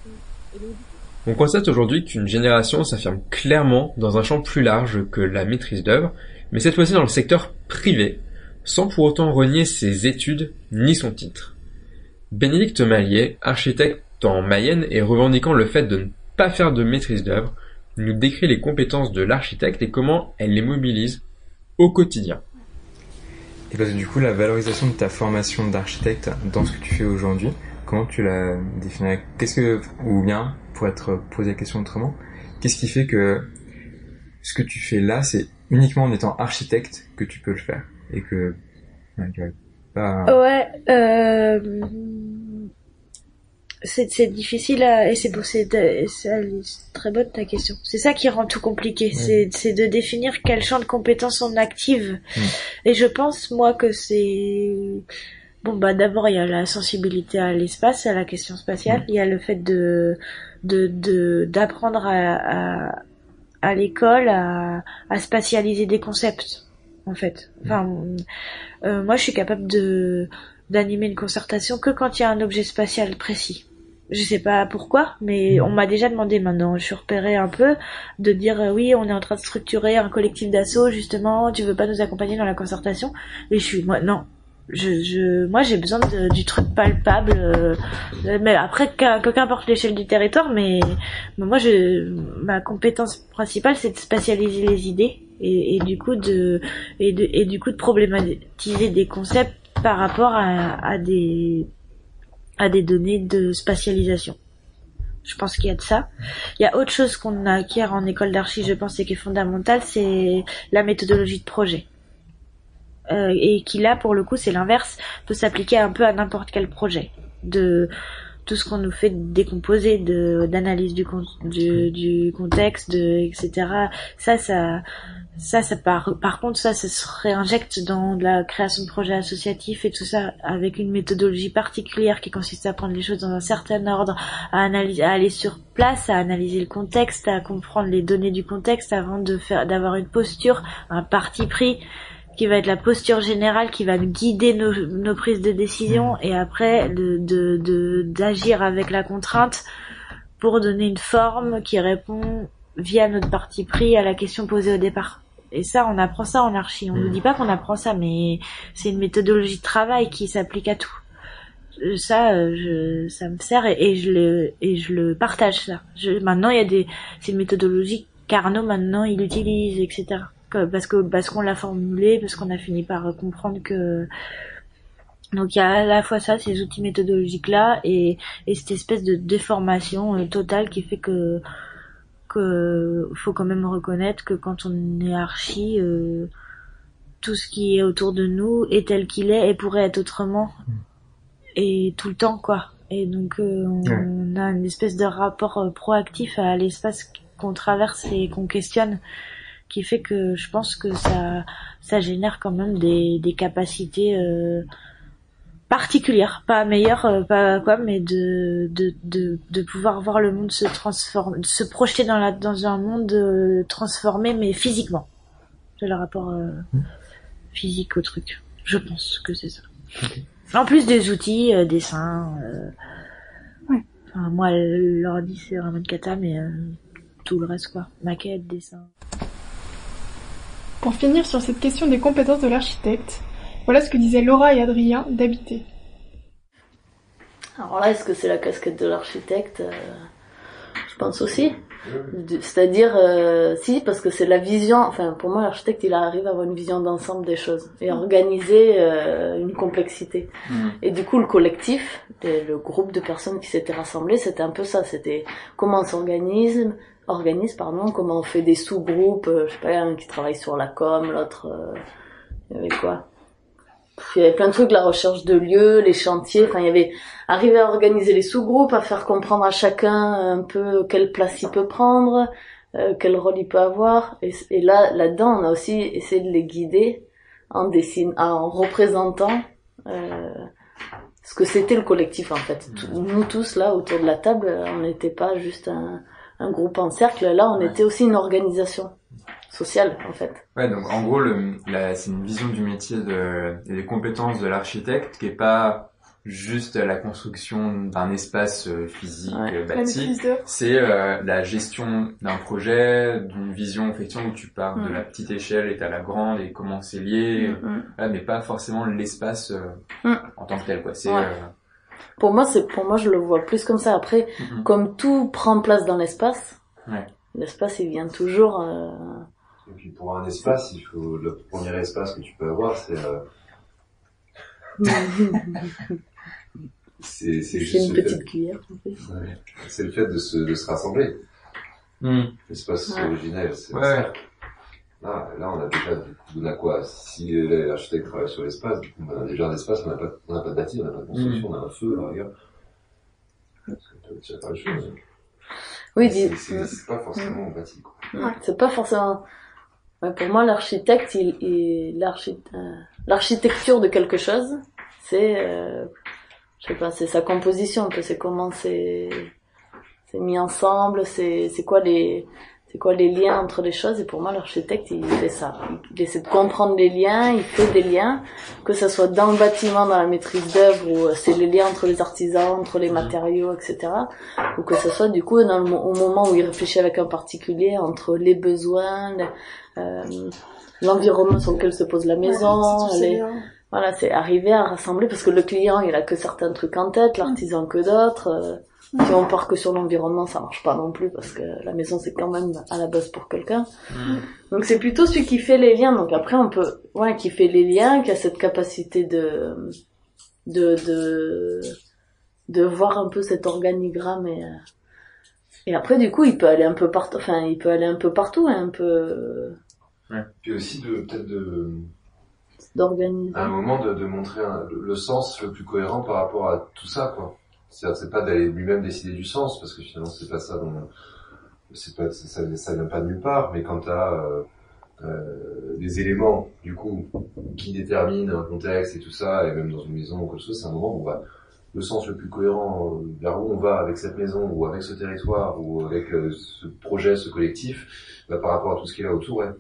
On constate aujourd'hui qu'une génération s'affirme clairement dans un champ plus large que la maîtrise d'œuvre, mais cette fois-ci dans le secteur privé, sans pour autant renier ses études ni son titre. Bénédicte Mallier, architecte en Mayenne et revendiquant le fait de ne pas faire de maîtrise d'œuvre, nous décrit les compétences de l'architecte et comment elle les mobilise au quotidien. Parce que du coup, la valorisation de ta formation d'architecte dans ce que tu fais aujourd'hui, comment tu la définirais? Qu'est-ce que, ou bien, pour être posé la question autrement, qu'est-ce qui fait que ce que tu fais là, c'est uniquement en étant architecte que tu peux le faire et que ouais, ouais euh, c'est difficile à, et c'est c'est très bonne ta question. C'est ça qui rend tout compliqué. C'est c'est de définir quel champ de compétences on active. Et je pense moi que c'est bon bah d'abord il y a la sensibilité à l'espace, à la question spatiale. Il y a le fait de de d'apprendre à, à, à l'école à, à spatialiser des concepts en fait. Enfin, euh, moi je suis capable de d'animer une concertation que quand il y a un objet spatial précis. Je sais pas pourquoi, mais on m'a déjà demandé maintenant, je suis repérée un peu, de dire euh, oui, on est en train de structurer un collectif d'assaut, justement, tu veux pas nous accompagner dans la concertation? Et je suis, moi, non, je, je, moi j'ai besoin de, du truc palpable. Euh, mais après, qu'importe l'échelle du territoire, mais, moi, je, ma compétence principale, c'est de spatialiser les idées et, et du coup de, et, de, et du coup de problématiser des concepts par rapport à, des à des données de spatialisation. Je pense qu'il y a de ça. Il y a autre chose qu'on acquiert en école d'archi, je pense, et qui est fondamentale, c'est la méthodologie de projet. Euh, et qui là, pour le coup, c'est l'inverse, peut s'appliquer un peu à n'importe quel projet. De tout ce qu'on nous fait décomposer, de d'analyse du, du, du contexte, de etc. Ça, ça, ça, ça par, par contre, ça, ça se réinjecte dans la création de projets associatifs et tout ça avec une méthodologie particulière qui consiste à prendre les choses dans un certain ordre, à analyser, à aller sur place, à analyser le contexte, à comprendre les données du contexte avant de faire, d'avoir une posture, un parti pris qui va être la posture générale qui va guider nos, nos prises de décision mmh. et après de, de, d'agir avec la contrainte pour donner une forme qui répond via notre parti pris à la question posée au départ. Et ça, on apprend ça en archi. On ne dit pas qu'on apprend ça, mais c'est une méthodologie de travail qui s'applique à tout. Ça, euh, je, ça me sert et, je le et je le partage ça. Je, maintenant, il y a des, c'est une méthodologie qu'Arnaud maintenant il utilise, etc. Parce que parce qu'on l'a formulé, parce qu'on a fini par comprendre que donc il y a à la fois ça, ces outils méthodologiques là, et, et cette espèce de déformation euh, totale qui fait que faut quand même reconnaître que quand on est archi, euh, tout ce qui est autour de nous est tel qu'il est et pourrait être autrement et tout le temps quoi. Et donc euh, on, a une espèce de rapport euh, proactif à l'espace qu'on traverse et qu'on questionne qui fait que je pense que ça ça génère quand même des, des capacités particulière, pas meilleure, euh, pas quoi, mais de, de, de, de, pouvoir voir le monde se transformer, se projeter dans, la, dans un monde euh, transformé, mais physiquement. C'est le rapport euh, physique au truc. Je pense que c'est ça. En plus des outils, dessins. Ouais. Enfin, moi, l'ordi c'est vraiment de cata, mais tout le reste quoi. Maquette, dessin. Pour finir sur cette question des compétences de l'architecte, voilà ce que disaient Laura et Adrien d'Habiter. Alors là, est-ce que c'est la casquette de l'architecte euh, Je pense aussi. C'est-à-dire, euh, si, parce que c'est la vision, enfin pour moi l'architecte il arrive à avoir une vision d'ensemble des choses et Mm. organiser euh, une complexité. Mm. Et du coup le collectif, et le groupe de personnes qui s'étaient rassemblées, c'était un peu ça, c'était comment on s'organise, organise pardon, comment on fait des sous-groupes, euh, je sais pas, un qui travaille sur la com, l'autre, euh, il y avait quoi? Il y avait plein de trucs, la recherche de lieux, les chantiers, enfin il y avait arriver à organiser les sous-groupes, à faire comprendre à chacun un peu quelle place il peut prendre, euh, quel rôle il peut avoir. Et, et là, là-dedans, on a aussi essayé de les guider en dessin, en représentant euh, ce que c'était le collectif en fait. Tout- nous tous là autour de la table, on n'était pas juste un, un groupe en cercle. Là, on était aussi une organisation sociale en fait. Ouais, donc en gros, c'est une vision du métier de, et des compétences de l'architecte qui est pas juste la construction d'un espace euh, physique Ouais. euh, bâti, c'est euh, la gestion d'un projet, d'une vision effectivement où tu pars de Mm. la petite échelle et à la grande et comment c'est lié, Mm, mm. Ouais, mais pas forcément l'espace euh, Mm. en tant que tel quoi. C'est Ouais. Pour moi, c'est pour moi, je le vois plus comme ça. Après, Mhm. comme tout prend place dans l'espace, ouais. l'espace il vient toujours. euh, Et puis pour un espace, il faut le premier espace que tu peux avoir, c'est euh, c'est juste une le petite fait- cuillère. en fait. Ouais. C'est le fait de se de se rassembler. Mm. L'espace Ouais. originel, c'est Ouais. Ça. Là, on a déjà, du coup, on a quoi Si l'architecte travaille sur l'espace, du coup, on a déjà un espace, on n'a pas, on n'a pas de bâti, on n'a pas de construction, Mm. on a un feu, là, regarde. Faire les choses. Oui, C'est- c'est c'est pas forcément bâti, quoi. Ouais, C'est pas forcément. Ouais, pour moi, l'architecte, il, il euh, l'architecture de quelque chose, c'est, euh, je sais pas, c'est sa composition, c'est comment c'est, c'est mis ensemble, c'est, c'est quoi les, c'est quoi les liens entre les choses? Et pour moi, l'architecte, il fait ça. Il essaie de comprendre les liens, il fait des liens, que ça soit dans le bâtiment, dans la maîtrise d'œuvre, ou euh, c'est les liens entre les artisans, entre les matériaux, etc. Ou que ce soit du coup dans le, mo- au moment où il réfléchit avec un particulier entre les besoins, euh, l'environnement sur lequel se pose la maison. les- voilà, c'est arriver à rassembler parce que le client il a que certains trucs en tête, l'artisan que d'autres. Si on part que sur l'environnement, ça marche pas non plus parce que la maison c'est quand même à la base pour quelqu'un. Donc c'est plutôt celui qui fait les liens. Donc après on peut, ouais, qui fait les liens, qui a cette capacité de, de, de, de voir un peu cet organigramme et, euh, et après du coup il peut aller un peu partout. Enfin il peut aller un peu partout, hein, un peu Puis aussi de, peut-être de, d'organiser. à un moment de, de montrer un- le, le sens le plus cohérent par rapport à tout ça, quoi. C'est-à-dire, c'est pas d'aller lui-même décider du sens, parce que finalement, c'est pas ça dont, c'est pas, ça, ça, vient pas de nulle part, mais quand t'as, euh, euh, des éléments, du coup, qui déterminent un contexte et tout ça, et même dans une maison ou quelque chose, c'est un moment où bah, le sens le plus cohérent euh, vers où on va avec cette maison, ou avec ce territoire, ou avec euh, ce projet, ce collectif, bah, par rapport à tout ce qui est là autour, ouais.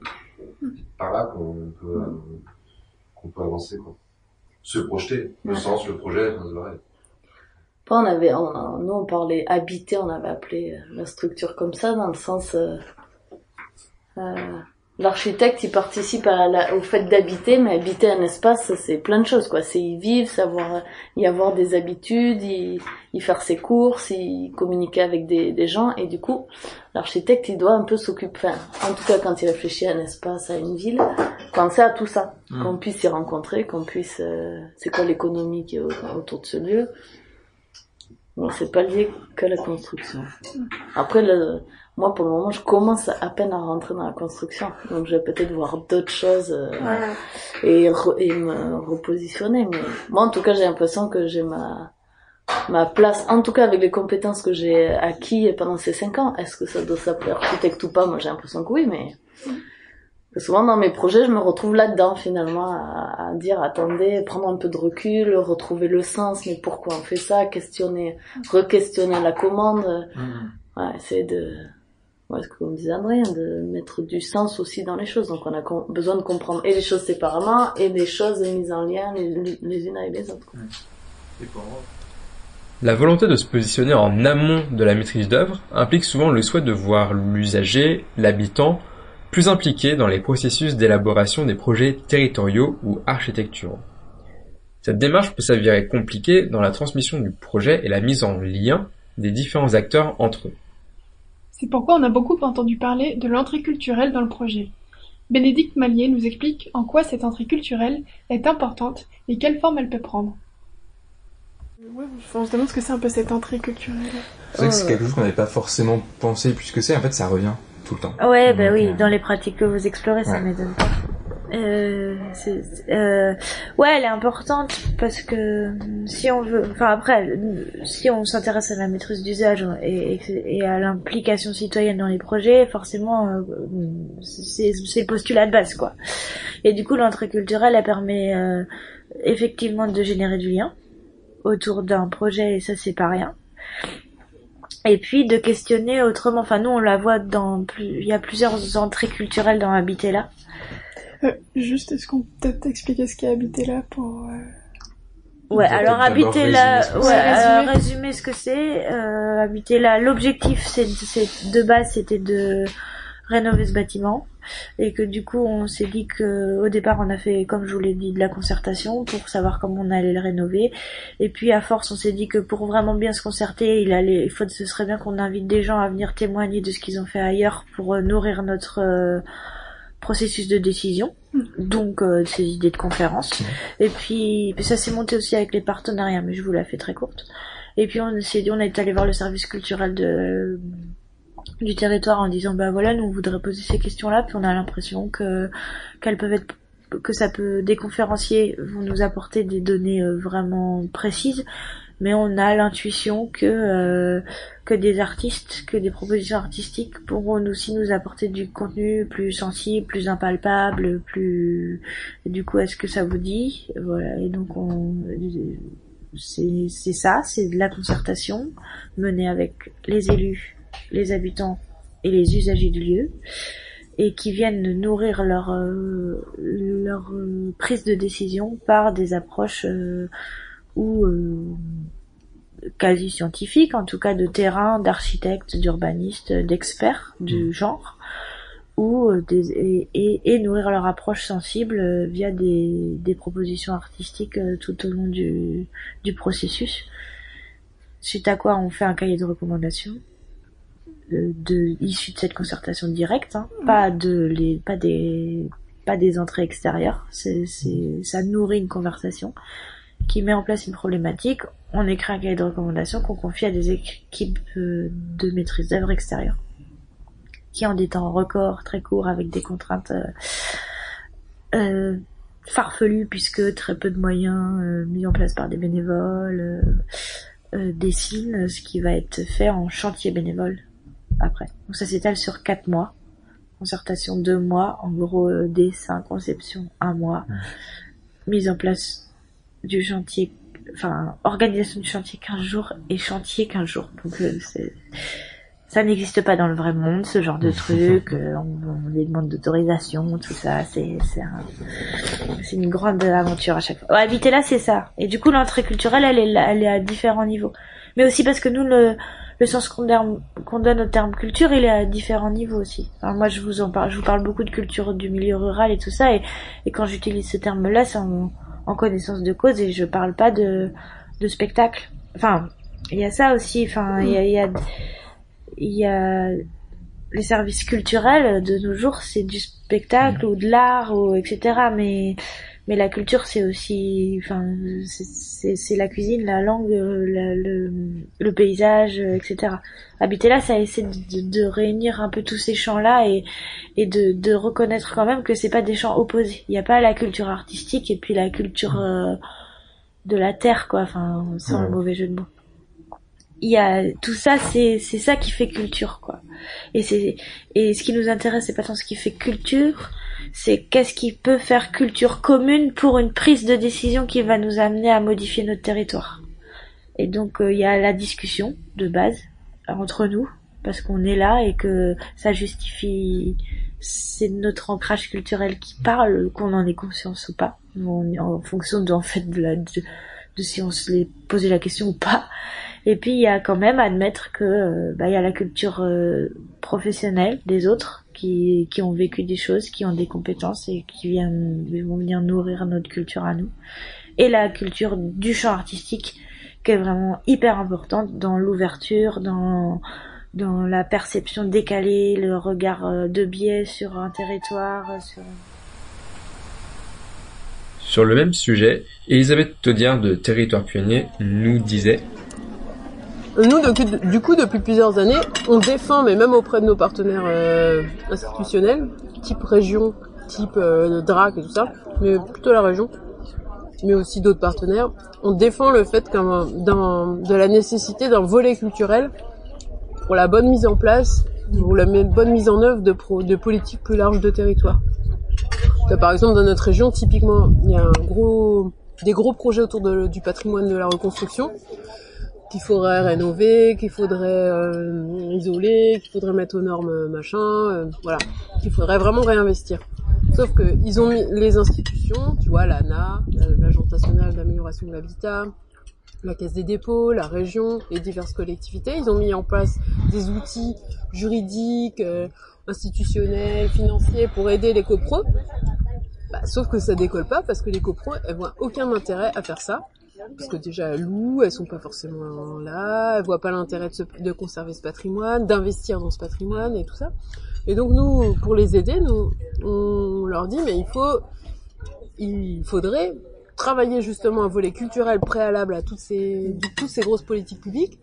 C'est par là qu'on peut, euh, qu'on peut avancer, quoi. Se projeter. Le sens, le projet, c'est pareil. On avait, on, nous on parlait habiter, on avait appelé euh, la structure comme ça, dans le sens, euh, euh, l'architecte il participe à la- au fait d'habiter, mais habiter un espace c'est plein de choses quoi. C'est y vivre, savoir y avoir des habitudes, y, y faire ses courses, y communiquer avec des, des gens, et du coup l'architecte il doit un peu s'occuper, enfin, en tout cas quand il réfléchit à un espace, à une ville, penser à tout ça, Mm. qu'on puisse s'y rencontrer, qu'on puisse, euh, c'est quoi l'économie qui est au- autour de ce lieu. Bon, c'est pas lié qu'à la construction. Après, le, moi, pour le moment, je commence à peine à rentrer dans la construction. Donc, je vais peut-être voir d'autres choses euh, et, re- et me repositionner. Mais moi, en tout cas, j'ai l'impression que j'ai ma, ma place, en tout cas avec les compétences que j'ai acquis pendant ces cinq ans. Est-ce que ça doit s'appeler architecte ou pas? Moi, j'ai l'impression que oui, mais souvent dans mes projets, je me retrouve là-dedans finalement à, à dire attendez, prendre un peu de recul, retrouver le sens, mais pourquoi on fait ça, questionner, re-questionner la commande, ouais, essayer de, ouais, ce que vous me disait Adrien, de mettre du sens aussi dans les choses. Donc on a com- besoin de comprendre et les choses séparément et les choses mises en lien les, les unes avec les autres. quoi. La volonté de se positionner en amont de la maîtrise d'œuvre implique souvent le souhait de voir l'usager, l'habitant, plus impliqué dans les processus d'élaboration des projets territoriaux ou architecturaux. Cette démarche peut s'avérer compliquée dans la transmission du projet et la mise en lien des différents acteurs entre eux. C'est pourquoi on a beaucoup entendu parler de l'entrée culturelle dans le projet. Bénédicte Mallier nous explique en quoi cette entrée culturelle est importante et quelle forme elle peut prendre. Ouais, on se demande ce que c'est un peu cette entrée culturelle. C'est vrai que c'est quelque chose qu'on n'avait pas forcément pensé puisque c'est, en fait ça revient tout le temps. Ouais, bah oui, dans les pratiques que vous explorez, ça m'étonne pas. Euh, euh, ouais, elle est importante parce que si on veut, enfin après, si on s'intéresse à la maîtrise d'usage et, et, à l'implication citoyenne dans les projets, forcément, euh, c'est le postulat de base, quoi. Et du coup, l'entrée culturelle, elle permet euh, effectivement de générer du lien autour d'un projet, et ça, c'est pas rien. Et puis de questionner autrement. Enfin, nous, on la voit dans plus, il y a plusieurs entrées culturelles dans Habiter là. Euh, juste, est-ce qu'on peut peut-être expliquer ce qu'est Habiter là pour. Euh, ouais, alors habiter là, ouais, résumer. ce que c'est. Euh, habiter là, l'objectif, c'est de base, c'était de rénover ce bâtiment et que du coup on s'est dit que au départ on a fait comme je vous l'ai dit de la concertation pour savoir comment on allait le rénover. Et puis à force on s'est dit que pour vraiment bien se concerter il allait il faut ce serait bien qu'on invite des gens à venir témoigner de ce qu'ils ont fait ailleurs pour euh, nourrir notre euh, processus de décision. Mm. donc euh, ces idées de conférence. Et puis, ça s'est monté aussi avec les partenariats mais je vous la fais très courte. Et puis on s'est dit on est allé voir le service culturel de du territoire en disant bah voilà nous on voudrait poser ces questions là puis on a l'impression que qu'elles peuvent être que ça peut des conférenciers vont nous apporter des données euh, vraiment précises. Mais on a l'intuition que euh, que des artistes que des propositions artistiques pourront aussi nous apporter du contenu plus sensible plus impalpable plus du coup est-ce que ça vous dit. Voilà. Et donc on c'est c'est ça c'est de la concertation menée avec les élus les habitants et les usagers du lieu et qui viennent nourrir leur euh, leur euh, prise de décision par des approches euh, ou quasi scientifiques, en tout cas de terrain, d'architectes, d'urbanistes, d'experts du mmh. genre, ou des, et, et, nourrir leur approche sensible via des, des propositions artistiques tout au long du, du processus. Suite à quoi on fait un cahier de recommandations de, issus de cette concertation directe, hein, pas de les, pas des, pas des entrées extérieures. C'est, c'est, ça nourrit une conversation qui met en place une problématique. On écrit un cahier de recommandations qu'on confie à des équipes euh, de maîtrise d'œuvre extérieure, qui en des temps records très courts avec des contraintes euh, euh, farfelues puisque très peu de moyens euh, mis en place par des bénévoles. dessinent ce qui va être fait en chantier bénévole après. Donc ça s'étale sur quatre mois. Concertation deux mois, en gros euh, dessin, conception un mois, mise en place du chantier, enfin organisation du chantier 15 jours et chantier 15 jours. Donc euh, ça n'existe pas dans le vrai monde, ce genre de truc. Euh, on, on les demande d'autorisation, tout ça. C'est c'est un, une grande aventure à chaque fois. habiter là, c'est ça. Et du coup, l'entrée culturelle, elle est, elle est à différents niveaux. Mais aussi parce que nous, le, le sens qu'on donne au terme culture, il est à différents niveaux aussi. moi, je vous en parle, je vous parle beaucoup de culture du milieu rural et tout ça, et, et quand j'utilise ce terme-là, c'est en, en, connaissance de cause, et je parle pas de, de spectacle. Enfin, il y a ça aussi. Enfin, il y a, il y a, il y a les services culturels de nos jours, c'est du spectacle ou de l'art ou etc. Mais mais la culture c'est aussi enfin c'est la cuisine la langue le, le, paysage etc habiter là ça essaie de, de, réunir un peu tous ces champs là et et de, de reconnaître quand même que c'est pas des champs opposés. Il n'y a pas la culture artistique et puis la culture euh, de la terre quoi. Enfin sans le mauvais jeu de mots. Il y a tout ça c'est c'est ça qui fait culture quoi. Et c'est et ce qui nous intéresse c'est pas tant ce qui fait culture c'est qu'est-ce qui peut faire culture commune pour une prise de décision qui va nous amener à modifier notre territoire. Et donc euh, il y a la discussion de base entre nous parce qu'on est là et que ça justifie c'est notre ancrage culturel qui parle qu'on en ait conscience ou pas en fonction de fait de, si on se l'est posé la question ou pas et puis il y a quand même à admettre que euh, bah, il y a la culture euh, professionnelle des autres qui, qui ont vécu des choses, qui ont des compétences et qui viennent, vont venir nourrir notre culture à nous. Et la culture du champ artistique qui est vraiment hyper importante dans l'ouverture, dans dans la perception décalée, le regard de biais sur un territoire, sur sur le même sujet, Elisabeth Taudière de Territoire Pionnier nous disait nous, du coup, depuis plusieurs années, on défend, mais même auprès de nos partenaires euh, institutionnels, type région, type euh, DRAC et tout ça, mais plutôt la région, mais aussi d'autres partenaires, on défend le fait de la nécessité d'un volet culturel pour la bonne mise en place, pour la bonne mise en œuvre de, de politiques plus larges de territoire par exemple, dans notre région, typiquement, il y a un gros, des gros projets autour du patrimoine de la reconstruction qu'il faudrait rénover, qu'il faudrait euh, isoler, qu'il faudrait mettre aux normes euh, machin, euh, voilà, qu'il faudrait vraiment réinvestir. Sauf que ils ont mis les institutions, tu vois, l'ANA, l'Agence nationale d'amélioration de l'habitat, la Caisse des dépôts, la région et diverses collectivités, ils ont mis en place des outils juridiques, institutionnels, financiers pour aider les copros. Bah, sauf que ça décolle pas parce que les copros, elles voient aucun intérêt à faire ça. Parce que déjà, elles louent, elles sont pas forcément là, elles voient pas l'intérêt de, de conserver ce patrimoine, d'investir dans ce patrimoine et tout ça. Et donc nous, pour les aider, nous, on leur dit, mais il faut, il faudrait travailler justement un volet culturel préalable à toutes ces, toutes ces grosses politiques publiques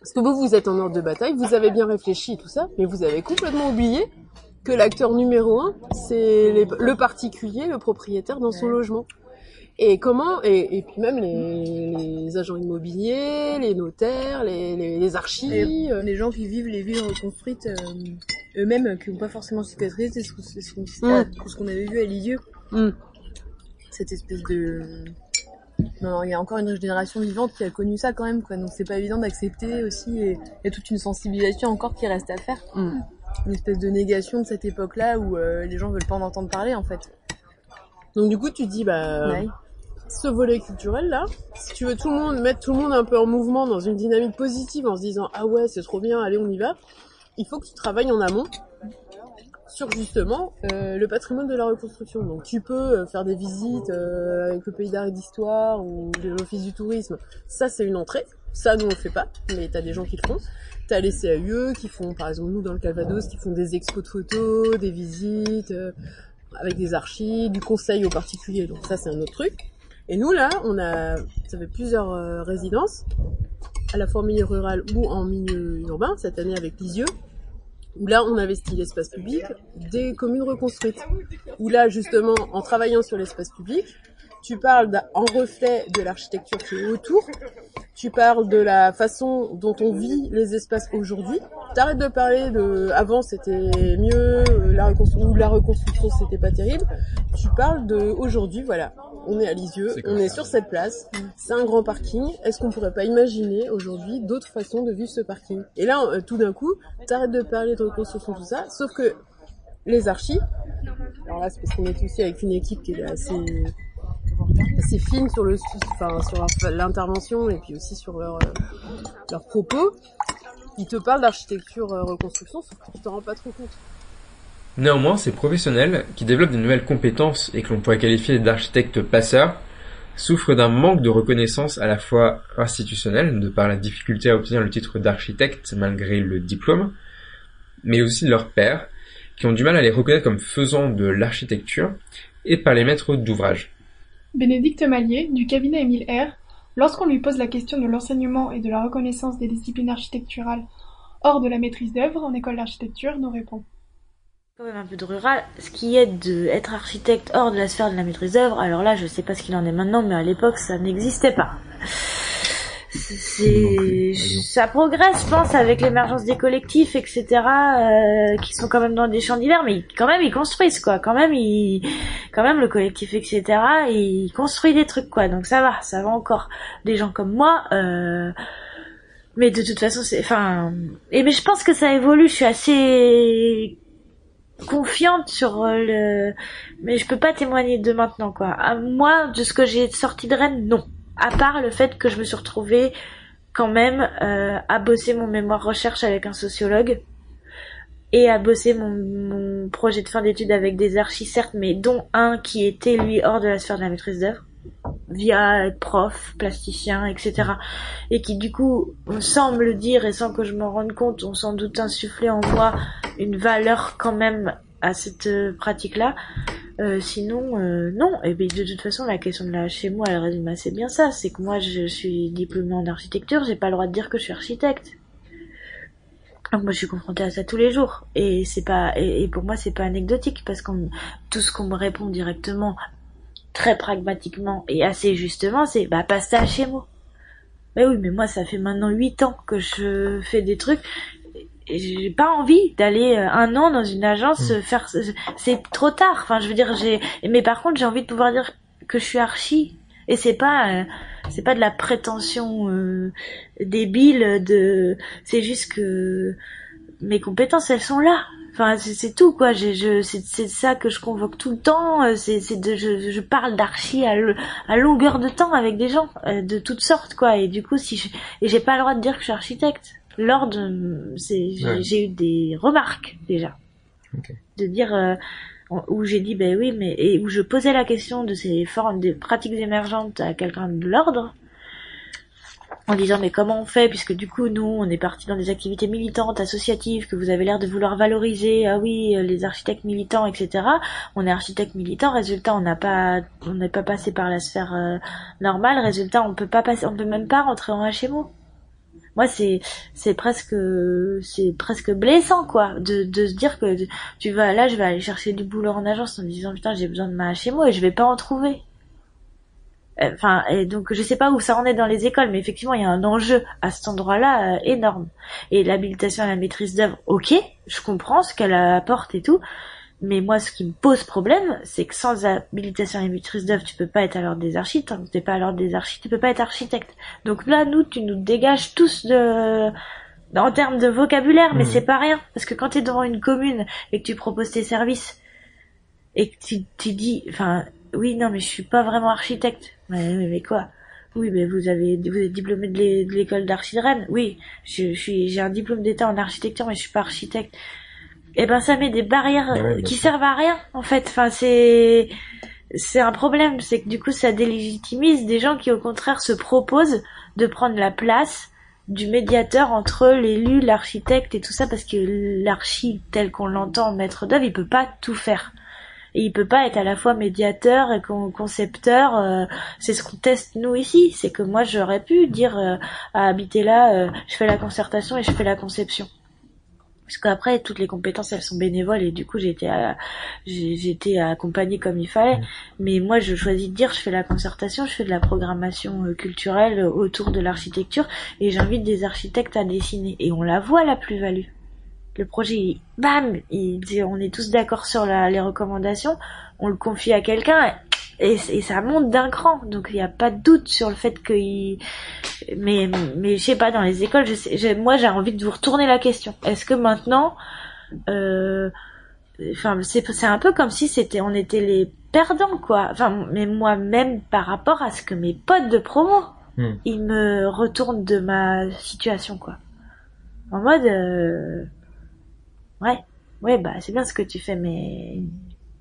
parce que vous, vous êtes en ordre de bataille, vous avez bien réfléchi tout ça, mais vous avez complètement oublié que l'acteur numéro un, c'est le particulier, le propriétaire dans son logement. Et comment et, et puis même les, agents immobiliers, les notaires, les, les, archives, les gens qui vivent les villes reconstruites euh, eux-mêmes, qui n'ont pas forcément cicatrisé, c'est ce, qu'on avait vu à Lisieux. Mm. Cette espèce de non, il y a encore une génération vivante qui a connu ça quand même, quoi. Donc c'est pas évident d'accepter aussi. Et il y a toute une sensibilisation encore qui reste à faire. Mm. Une espèce de négation de cette époque-là où euh, les gens veulent pas en entendre parler, en fait. Donc du coup, tu dis, bah, ce volet culturel là, si tu veux tout le monde mettre tout le monde un peu en mouvement dans une dynamique positive en se disant, ah ouais, c'est trop bien, allez, on y va. Il faut que tu travailles en amont sur justement euh, le patrimoine de la reconstruction. Donc tu peux euh, faire des visites euh, avec le pays d'art et d'histoire ou l'office du tourisme. Ça c'est une entrée. Ça nous on le fait pas, mais t'as des gens qui le font. T'as les CAUE qui font, par exemple nous dans le Calvados, qui font des expos de photos, des visites avec des archives, du conseil aux particuliers. Donc ça c'est un autre truc. Et nous là, on a, ça fait plusieurs résidences, à la fois en milieu rural ou en milieu urbain. Cette année avec Lisieux, où là on investit l'espace public des communes reconstruites. Où là justement en travaillant sur l'espace public, tu parles en reflet de l'architecture qui est autour, tu parles de la façon dont on vit les espaces aujourd'hui. T'arrêtes de parler de avant c'était mieux, la reconstruction ou la reconstruction c'était pas terrible. Tu parles de aujourd'hui, voilà, on est à Lisieux, on est sur cette place, c'est un grand parking. Est-ce qu'on pourrait pas imaginer aujourd'hui d'autres façons de vivre ce parking? Et là, euh, tout d'un coup, t'arrêtes de parler de reconstruction tout ça, sauf que les archis, alors là c'est parce qu'on est aussi avec une équipe qui est assez assez fine sur le enfin, sur l'intervention et puis aussi sur leur euh, leurs propos. Ils te parlent d'architecture euh, reconstruction, sauf que tu t'en rends pas trop compte. Néanmoins, ces professionnels, qui développent de nouvelles compétences et que l'on pourrait qualifier d'architectes passeurs, souffrent d'un manque de reconnaissance à la fois institutionnelle, de par la difficulté à obtenir le titre d'architecte malgré le diplôme, mais aussi de leurs pairs, qui ont du mal à les reconnaître comme faisant de l'architecture, et par les maîtres d'ouvrage. Bénédicte Mallier, du cabinet Émile R, lorsqu'on lui pose la question de l'enseignement et de la reconnaissance des disciplines architecturales hors de la maîtrise d'œuvre en école d'architecture, nous répond. Quand même un peu de rural, ce qui est d'être architecte hors de la sphère de la maîtrise d'œuvre, alors là je sais pas ce qu'il en est maintenant, mais à l'époque ça n'existait pas c'est ça progresse, je pense, avec l'émergence des collectifs, etc., euh, qui sont quand même dans des champs divers, mais quand même ils construisent quoi. Quand même ils, quand même le collectif, etc., il construit des trucs quoi. Donc ça va, ça va encore. Des gens comme moi. Euh, mais de toute façon, c'est, enfin, et mais je pense que ça évolue. Je suis assez confiante sur le, mais je peux pas témoigner de maintenant quoi. Moi, de ce que j'ai sorti de Rennes, non à part le fait que je me suis retrouvée quand même euh, à bosser mon mémoire recherche avec un sociologue et à bosser mon, projet de fin d'études avec des archis certes mais dont un qui était lui hors de la sphère de la maîtrise d'œuvre via prof, plasticien, etc. Et qui du coup, sans me le dire et sans que je m'en rende compte, ont sans doute insufflé en moi une valeur quand même à cette euh, pratique-là. Euh, sinon, euh, non. Et puis de toute façon, la question de la chez moi, elle résume assez bien ça. C'est que moi, je suis diplômée en architecture, j'ai pas le droit de dire que je suis architecte. Donc moi, je suis confrontée à ça tous les jours, et c'est pas, et, pour moi, c'est pas anecdotique parce que tout ce qu'on me répond directement, très pragmatiquement et assez justement, c'est bah passe ça chez moi. Mais oui, mais moi, ça fait maintenant huit ans que je fais des trucs j'ai pas envie d'aller euh, un an dans une agence mm. faire c'est trop tard enfin je veux dire j'ai mais par contre j'ai envie de pouvoir dire que je suis archi et c'est pas euh, c'est pas de la prétention euh, débile de c'est juste que mes compétences elles sont là enfin c'est tout quoi. Je c'est ça que je convoque tout le temps c'est c'est de je, je parle d'archi à, à longueur de temps avec des gens de toutes sortes quoi. Et du coup si et j'ai pas le droit de dire que je suis architecte. L'ordre, j'ai eu des remarques déjà. De dire, euh, où j'ai dit, ben oui, mais, et où je posais la question de ces formes, des pratiques émergentes à quelqu'un de l'ordre, en disant mais comment on fait puisque du coup nous on est parti dans des activités militantes associatives que vous avez l'air de vouloir valoriser. Ah oui les architectes militants etc on est architecte militant résultat on n'a pas on n'est pas passé par la sphère euh, normale. Résultat on peut pas passer on peut même pas rentrer en HMO moi c'est c'est presque c'est presque blessant quoi de de se dire que tu vas là je vais aller chercher du boulot en agence en disant putain j'ai besoin de ma HMO et je vais pas en trouver enfin et donc je sais pas où ça en est dans les écoles mais effectivement il y a un enjeu à cet endroit-là euh, énorme et l'habilitation à la maîtrise d'œuvre ok je comprends ce qu'elle apporte et tout mais moi, ce qui me pose problème, c'est que sans habilitation et maîtrise d'œuvre, tu peux pas être à l'ordre des archites. Tant que t'es pas à l'ordre des archites, tu peux pas être architecte. Donc là, nous, tu nous dégages tous de, en termes de vocabulaire, mais mmh. c'est pas rien. Parce que quand t'es devant une commune et que tu proposes tes services, et que tu, tu dis, enfin, oui, non, mais je suis pas vraiment architecte. Mais, mais, quoi? Oui, mais vous avez, vous êtes diplômé de l'école d'archi de Rennes. Oui, je, je suis, j'ai un diplôme d'état en architecture, mais je suis pas architecte et eh ben ça met des barrières qui servent à rien en fait. Enfin c'est c'est un problème, c'est que du coup ça délégitimise des gens qui au contraire se proposent de prendre la place du médiateur entre l'élu, l'architecte et tout ça parce que l'archi tel qu'on l'entend maître d'œuvre, il peut pas tout faire. Et il peut pas être à la fois médiateur et concepteur. Euh, c'est ce qu'on teste nous ici. C'est que moi j'aurais pu dire euh, à habiter là, euh, je fais la concertation et je fais la conception parce qu'après toutes les compétences elles sont bénévoles et du coup j'ai été j'ai été accompagnée comme il fallait mmh. mais moi je choisis de dire je fais la concertation je fais de la programmation euh, culturelle autour de l'architecture et j'invite des architectes à dessiner et on la voit la plus-value le projet bam il, on est tous d'accord sur les recommandations on le confie à quelqu'un et, ça monte d'un cran. Donc il n'y a pas de doute sur le fait que mais mais je sais pas dans les écoles, je sais, moi j'ai envie de vous retourner la question. Est-ce que maintenant euh, enfin c'est c'est un peu comme si c'était on était les perdants quoi. Enfin mais moi-même par rapport à ce que mes potes de promo hmm. ils me retournent de ma situation quoi. En mode euh, ouais ouais bah c'est bien ce que tu fais mais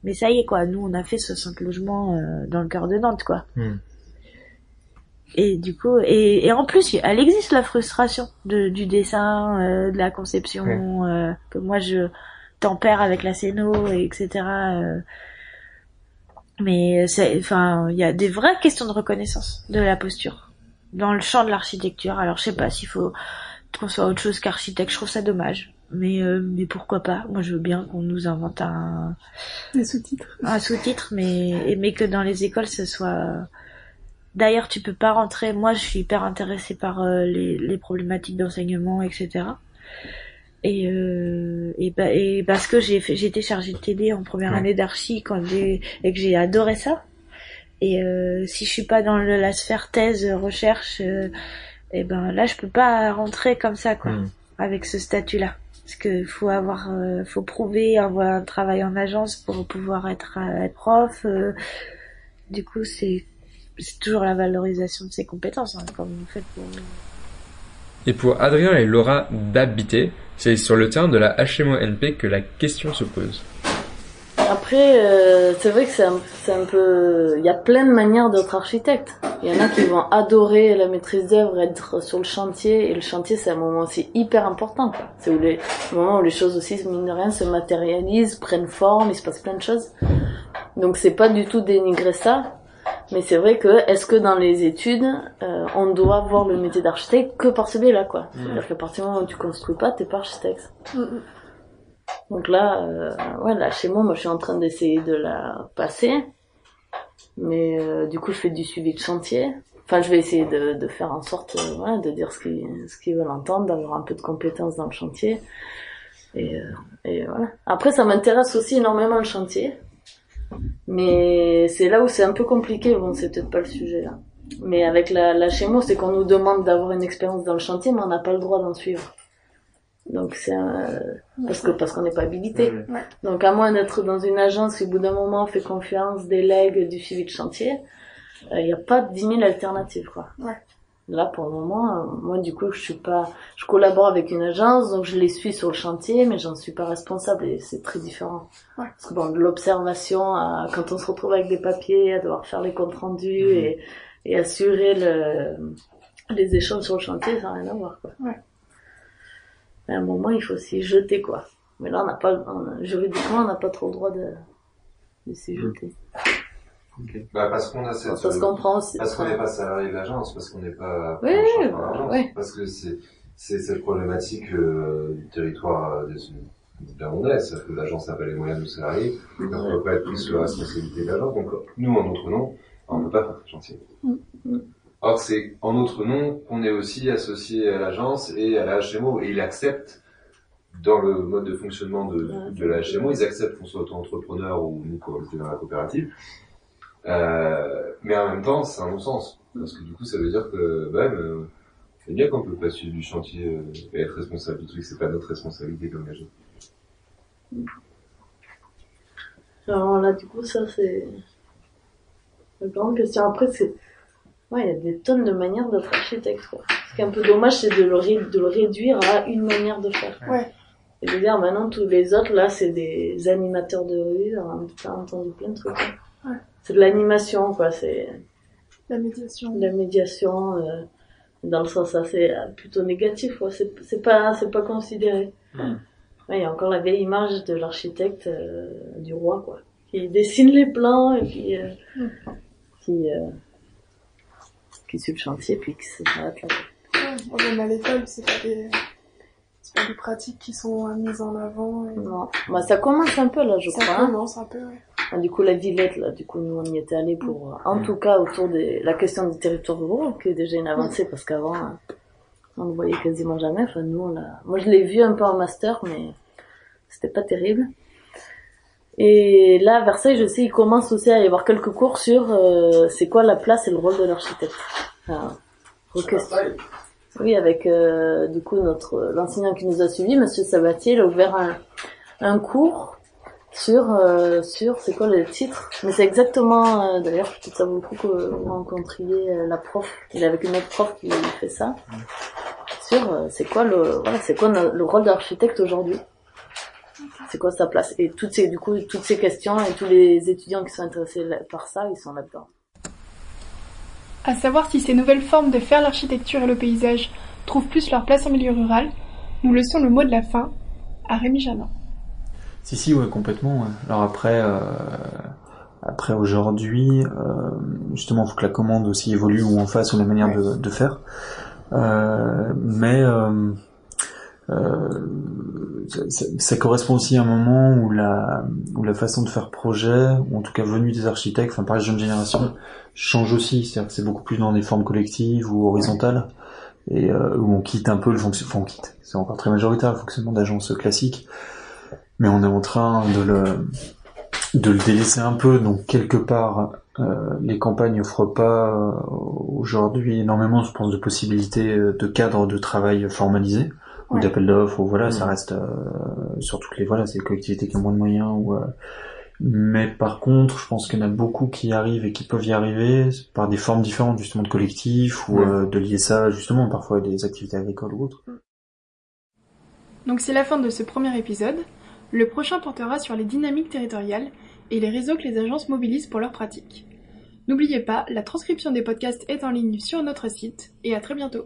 mais ça y est quoi, nous on a fait 60 logements euh, dans le cœur de Nantes quoi. Hmm. Et du coup, et, et, en plus, elle existe la frustration de, du dessin, euh, de la conception, euh, que moi je tempère avec la scéno, etc. mais c'est, enfin, il y a des vraies questions de reconnaissance de la posture dans le champ de l'architecture. Alors je sais pas s'il faut qu'on soit autre chose qu'architecte, je trouve ça dommage. Mais, euh, mais pourquoi pas? Moi, je veux bien qu'on nous invente un, un sous-titre. Un sous-titre, mais, mais que dans les écoles, ce soit. D'ailleurs, tu peux pas rentrer. Moi, je suis hyper intéressée par euh, les, les problématiques d'enseignement, etc. Et, euh, et, bah, et parce que j'ai été chargée de TD en première année d'archi quand j'ai, et que j'ai adoré ça. Et euh, si je suis pas dans le, la sphère thèse, recherche, et eh ben là, je peux pas rentrer comme ça, quoi, hmm. avec ce statut-là parce que faut avoir euh, faut prouver un travail en agence pour pouvoir être, euh, prof euh. du coup c'est c'est toujours la valorisation de ses compétences hein, comme vous faites pour et pour Adrien et Laura d'habiter c'est sur le terrain de la HMO-NP que la question se pose Après, euh, c'est vrai que c'est un, peu, il y a plein de manières d'être architecte. Il y en a qui vont adorer la maîtrise d'œuvre, être sur le chantier, et le chantier c'est un moment aussi hyper important. quoi. C'est où les, le moment où les choses aussi, mine de rien, se matérialisent, prennent forme, il se passe plein de choses. Donc c'est pas du tout dénigrer ça, mais c'est vrai que est-ce que dans les études, euh, on doit voir le métier d'architecte que par ce biais-là, quoi? C'est-à-dire qu'à partir du moment où tu construis pas, t'es pas architecte. Donc là, euh, ouais, là, chez moi, moi, je suis en train d'essayer de la passer. Mais euh, du coup, je fais du suivi de chantier. Enfin, je vais essayer de, de faire en sorte, euh, de dire ce qu'ils ce qu'ils veulent entendre, d'avoir un peu de compétences dans le chantier. Et, euh, et voilà. Après, ça m'intéresse aussi énormément le chantier. Mais c'est là où c'est un peu compliqué. Bon, c'est peut-être pas le sujet là. Mais avec la, la chémo, c'est qu'on nous demande d'avoir une expérience dans le chantier, mais on n'a pas le droit d'en suivre. Donc c'est un... parce que parce qu'on n'est pas habilité. Ouais. Donc à moins d'être dans une agence qui au bout d'un moment fait confiance, délègue du suivi de chantier, il n'y a pas 10 000 alternatives quoi. Ouais. Là pour le moment, euh, moi du coup je suis pas, je collabore avec une agence donc je les suis sur le chantier, mais j'en suis pas responsable et c'est très différent. Ouais. Parce que bon de l'observation à quand on se retrouve avec des papiers, à devoir faire les comptes rendus et, et assurer le, les échanges sur le chantier, ça n'a rien à voir quoi. Ouais. À un moment, il faut s'y jeter, quoi. Mais là, on n'a pas, on- juridiquement, on n'a pas trop le droit de, de s'y jeter. Bah, parce qu'on a cette, se comprend aussi. Parce qu'on n'est pas salarié de l'agence, parce qu'on n'est pas Oui, oui, par bah, l'agence, oui. parce que c'est, c'est cette problématique euh, du territoire où on est, c'est-à-dire que l'agence n'a pas les moyens de nous salarier, donc on ne peut pas être pris sous la responsabilité de l'agence, donc nous, en notre nom, on ne peut pas faire ce chantier. Or, c'est en notre nom qu'on est aussi associé à l'agence et à la HMO, et ils acceptent, dans le mode de fonctionnement de, de la HMO, ils acceptent qu'on soit auto-entrepreneur ou nous, quand on était dans la coopérative. Euh, mais en même temps, c'est un non-sens. Parce que du coup, ça veut dire que, bah, euh, c'est bien qu'on peut pas suivre du chantier euh, et être responsable du truc, c'est pas notre responsabilité d'engager. Alors là, du coup, ça, c'est la grande question. Après, c'est, ouais, il y a des tonnes de manières d'être architecte, quoi. Ce qui est un peu dommage, c'est de le, ré- de le réduire à une manière de faire. Ouais. Et de dire, maintenant, tous les autres, là, c'est des animateurs de rue, on a entendu plein de trucs. Ouais. C'est de l'animation, quoi, c'est La médiation. la médiation, euh, dans le sens assez euh, plutôt négatif, quoi. C'est, c'est pas, c'est pas considéré. Ouais, il y a encore la vieille image de l'architecte euh, du roi, quoi, qui dessine les plans et puis euh, qui euh, qui suit le chantier puis qui s'arrête là. Ouais, même à l'école, c'est pas des, c'est pas des pratiques qui sont mises en avant. Et... Non. Bah ça commence un peu là, je Ça crois. hein. commence un peu, ouais. Ah, Du coup, la Villette, là, du coup, nous, on y était allés pour, euh, en tout cas, autour de la question des territoires ruraux, qui est déjà une avancée, parce qu'avant, euh, on le voyait quasiment jamais. Enfin, nous, on l'a, moi, je l'ai vu un peu en master, mais c'était pas terrible. Et là, à Versailles, je sais, il commence aussi à y avoir quelques cours sur, euh, c'est quoi la place et le rôle de l'architecte. Enfin, oui, avec, euh, du coup, notre, l'enseignant qui nous a suivis, monsieur Sabatier, il a ouvert un, un cours sur euh, sur c'est quoi le titre? Mais c'est exactement euh, d'ailleurs peut-être ça vaut le coup que vous rencontriez euh, la prof. Il est avec une autre prof qui fait ça. Sur euh, c'est quoi le voilà c'est quoi le rôle d'architecte aujourd'hui? C'est quoi sa place? Et toutes ces du coup toutes ces questions et tous les étudiants qui sont intéressés par ça ils sont là-dedans À savoir si ces nouvelles formes de faire l'architecture et le paysage trouvent plus leur place en milieu rural, nous laissons le mot de la fin à Rémi Janin. Si, si, ouais, complètement. ouais. Alors après, euh, après aujourd'hui, euh, justement, il faut que la commande aussi évolue ou en face ou la manière de, de faire. Euh, mais euh, ça, ça- correspond aussi à un moment où la, où la façon de faire projet, ou en tout cas venue des architectes, enfin par les jeunes générations, change aussi. C'est-à-dire que c'est beaucoup plus dans des formes collectives ou horizontales et euh, où on quitte un peu le fonctionnement, enfin on quitte, c'est encore très majoritaire le fonctionnement d'agences classiques, mais on est en train de le de le délaisser un peu. Donc quelque part, euh, les campagnes offrent pas euh, aujourd'hui énormément, je pense, de possibilités euh, de cadres de travail formalisés Ouais. d'appels d'offres. Ou voilà, ça reste euh, sur toutes les voilà, c'est les collectivités qui ont moins de moyens. Ou euh, mais par contre, je pense qu'il y en a beaucoup qui arrivent et qui peuvent y arriver par des formes différentes, justement de collectifs ou Ouais. euh, de lier ça justement parfois à des activités agricoles ou autres. Donc c'est la fin de ce premier épisode. Le prochain portera sur les dynamiques territoriales et les réseaux que les agences mobilisent pour leurs pratiques. N'oubliez pas, la transcription des podcasts est en ligne sur notre site et à très bientôt.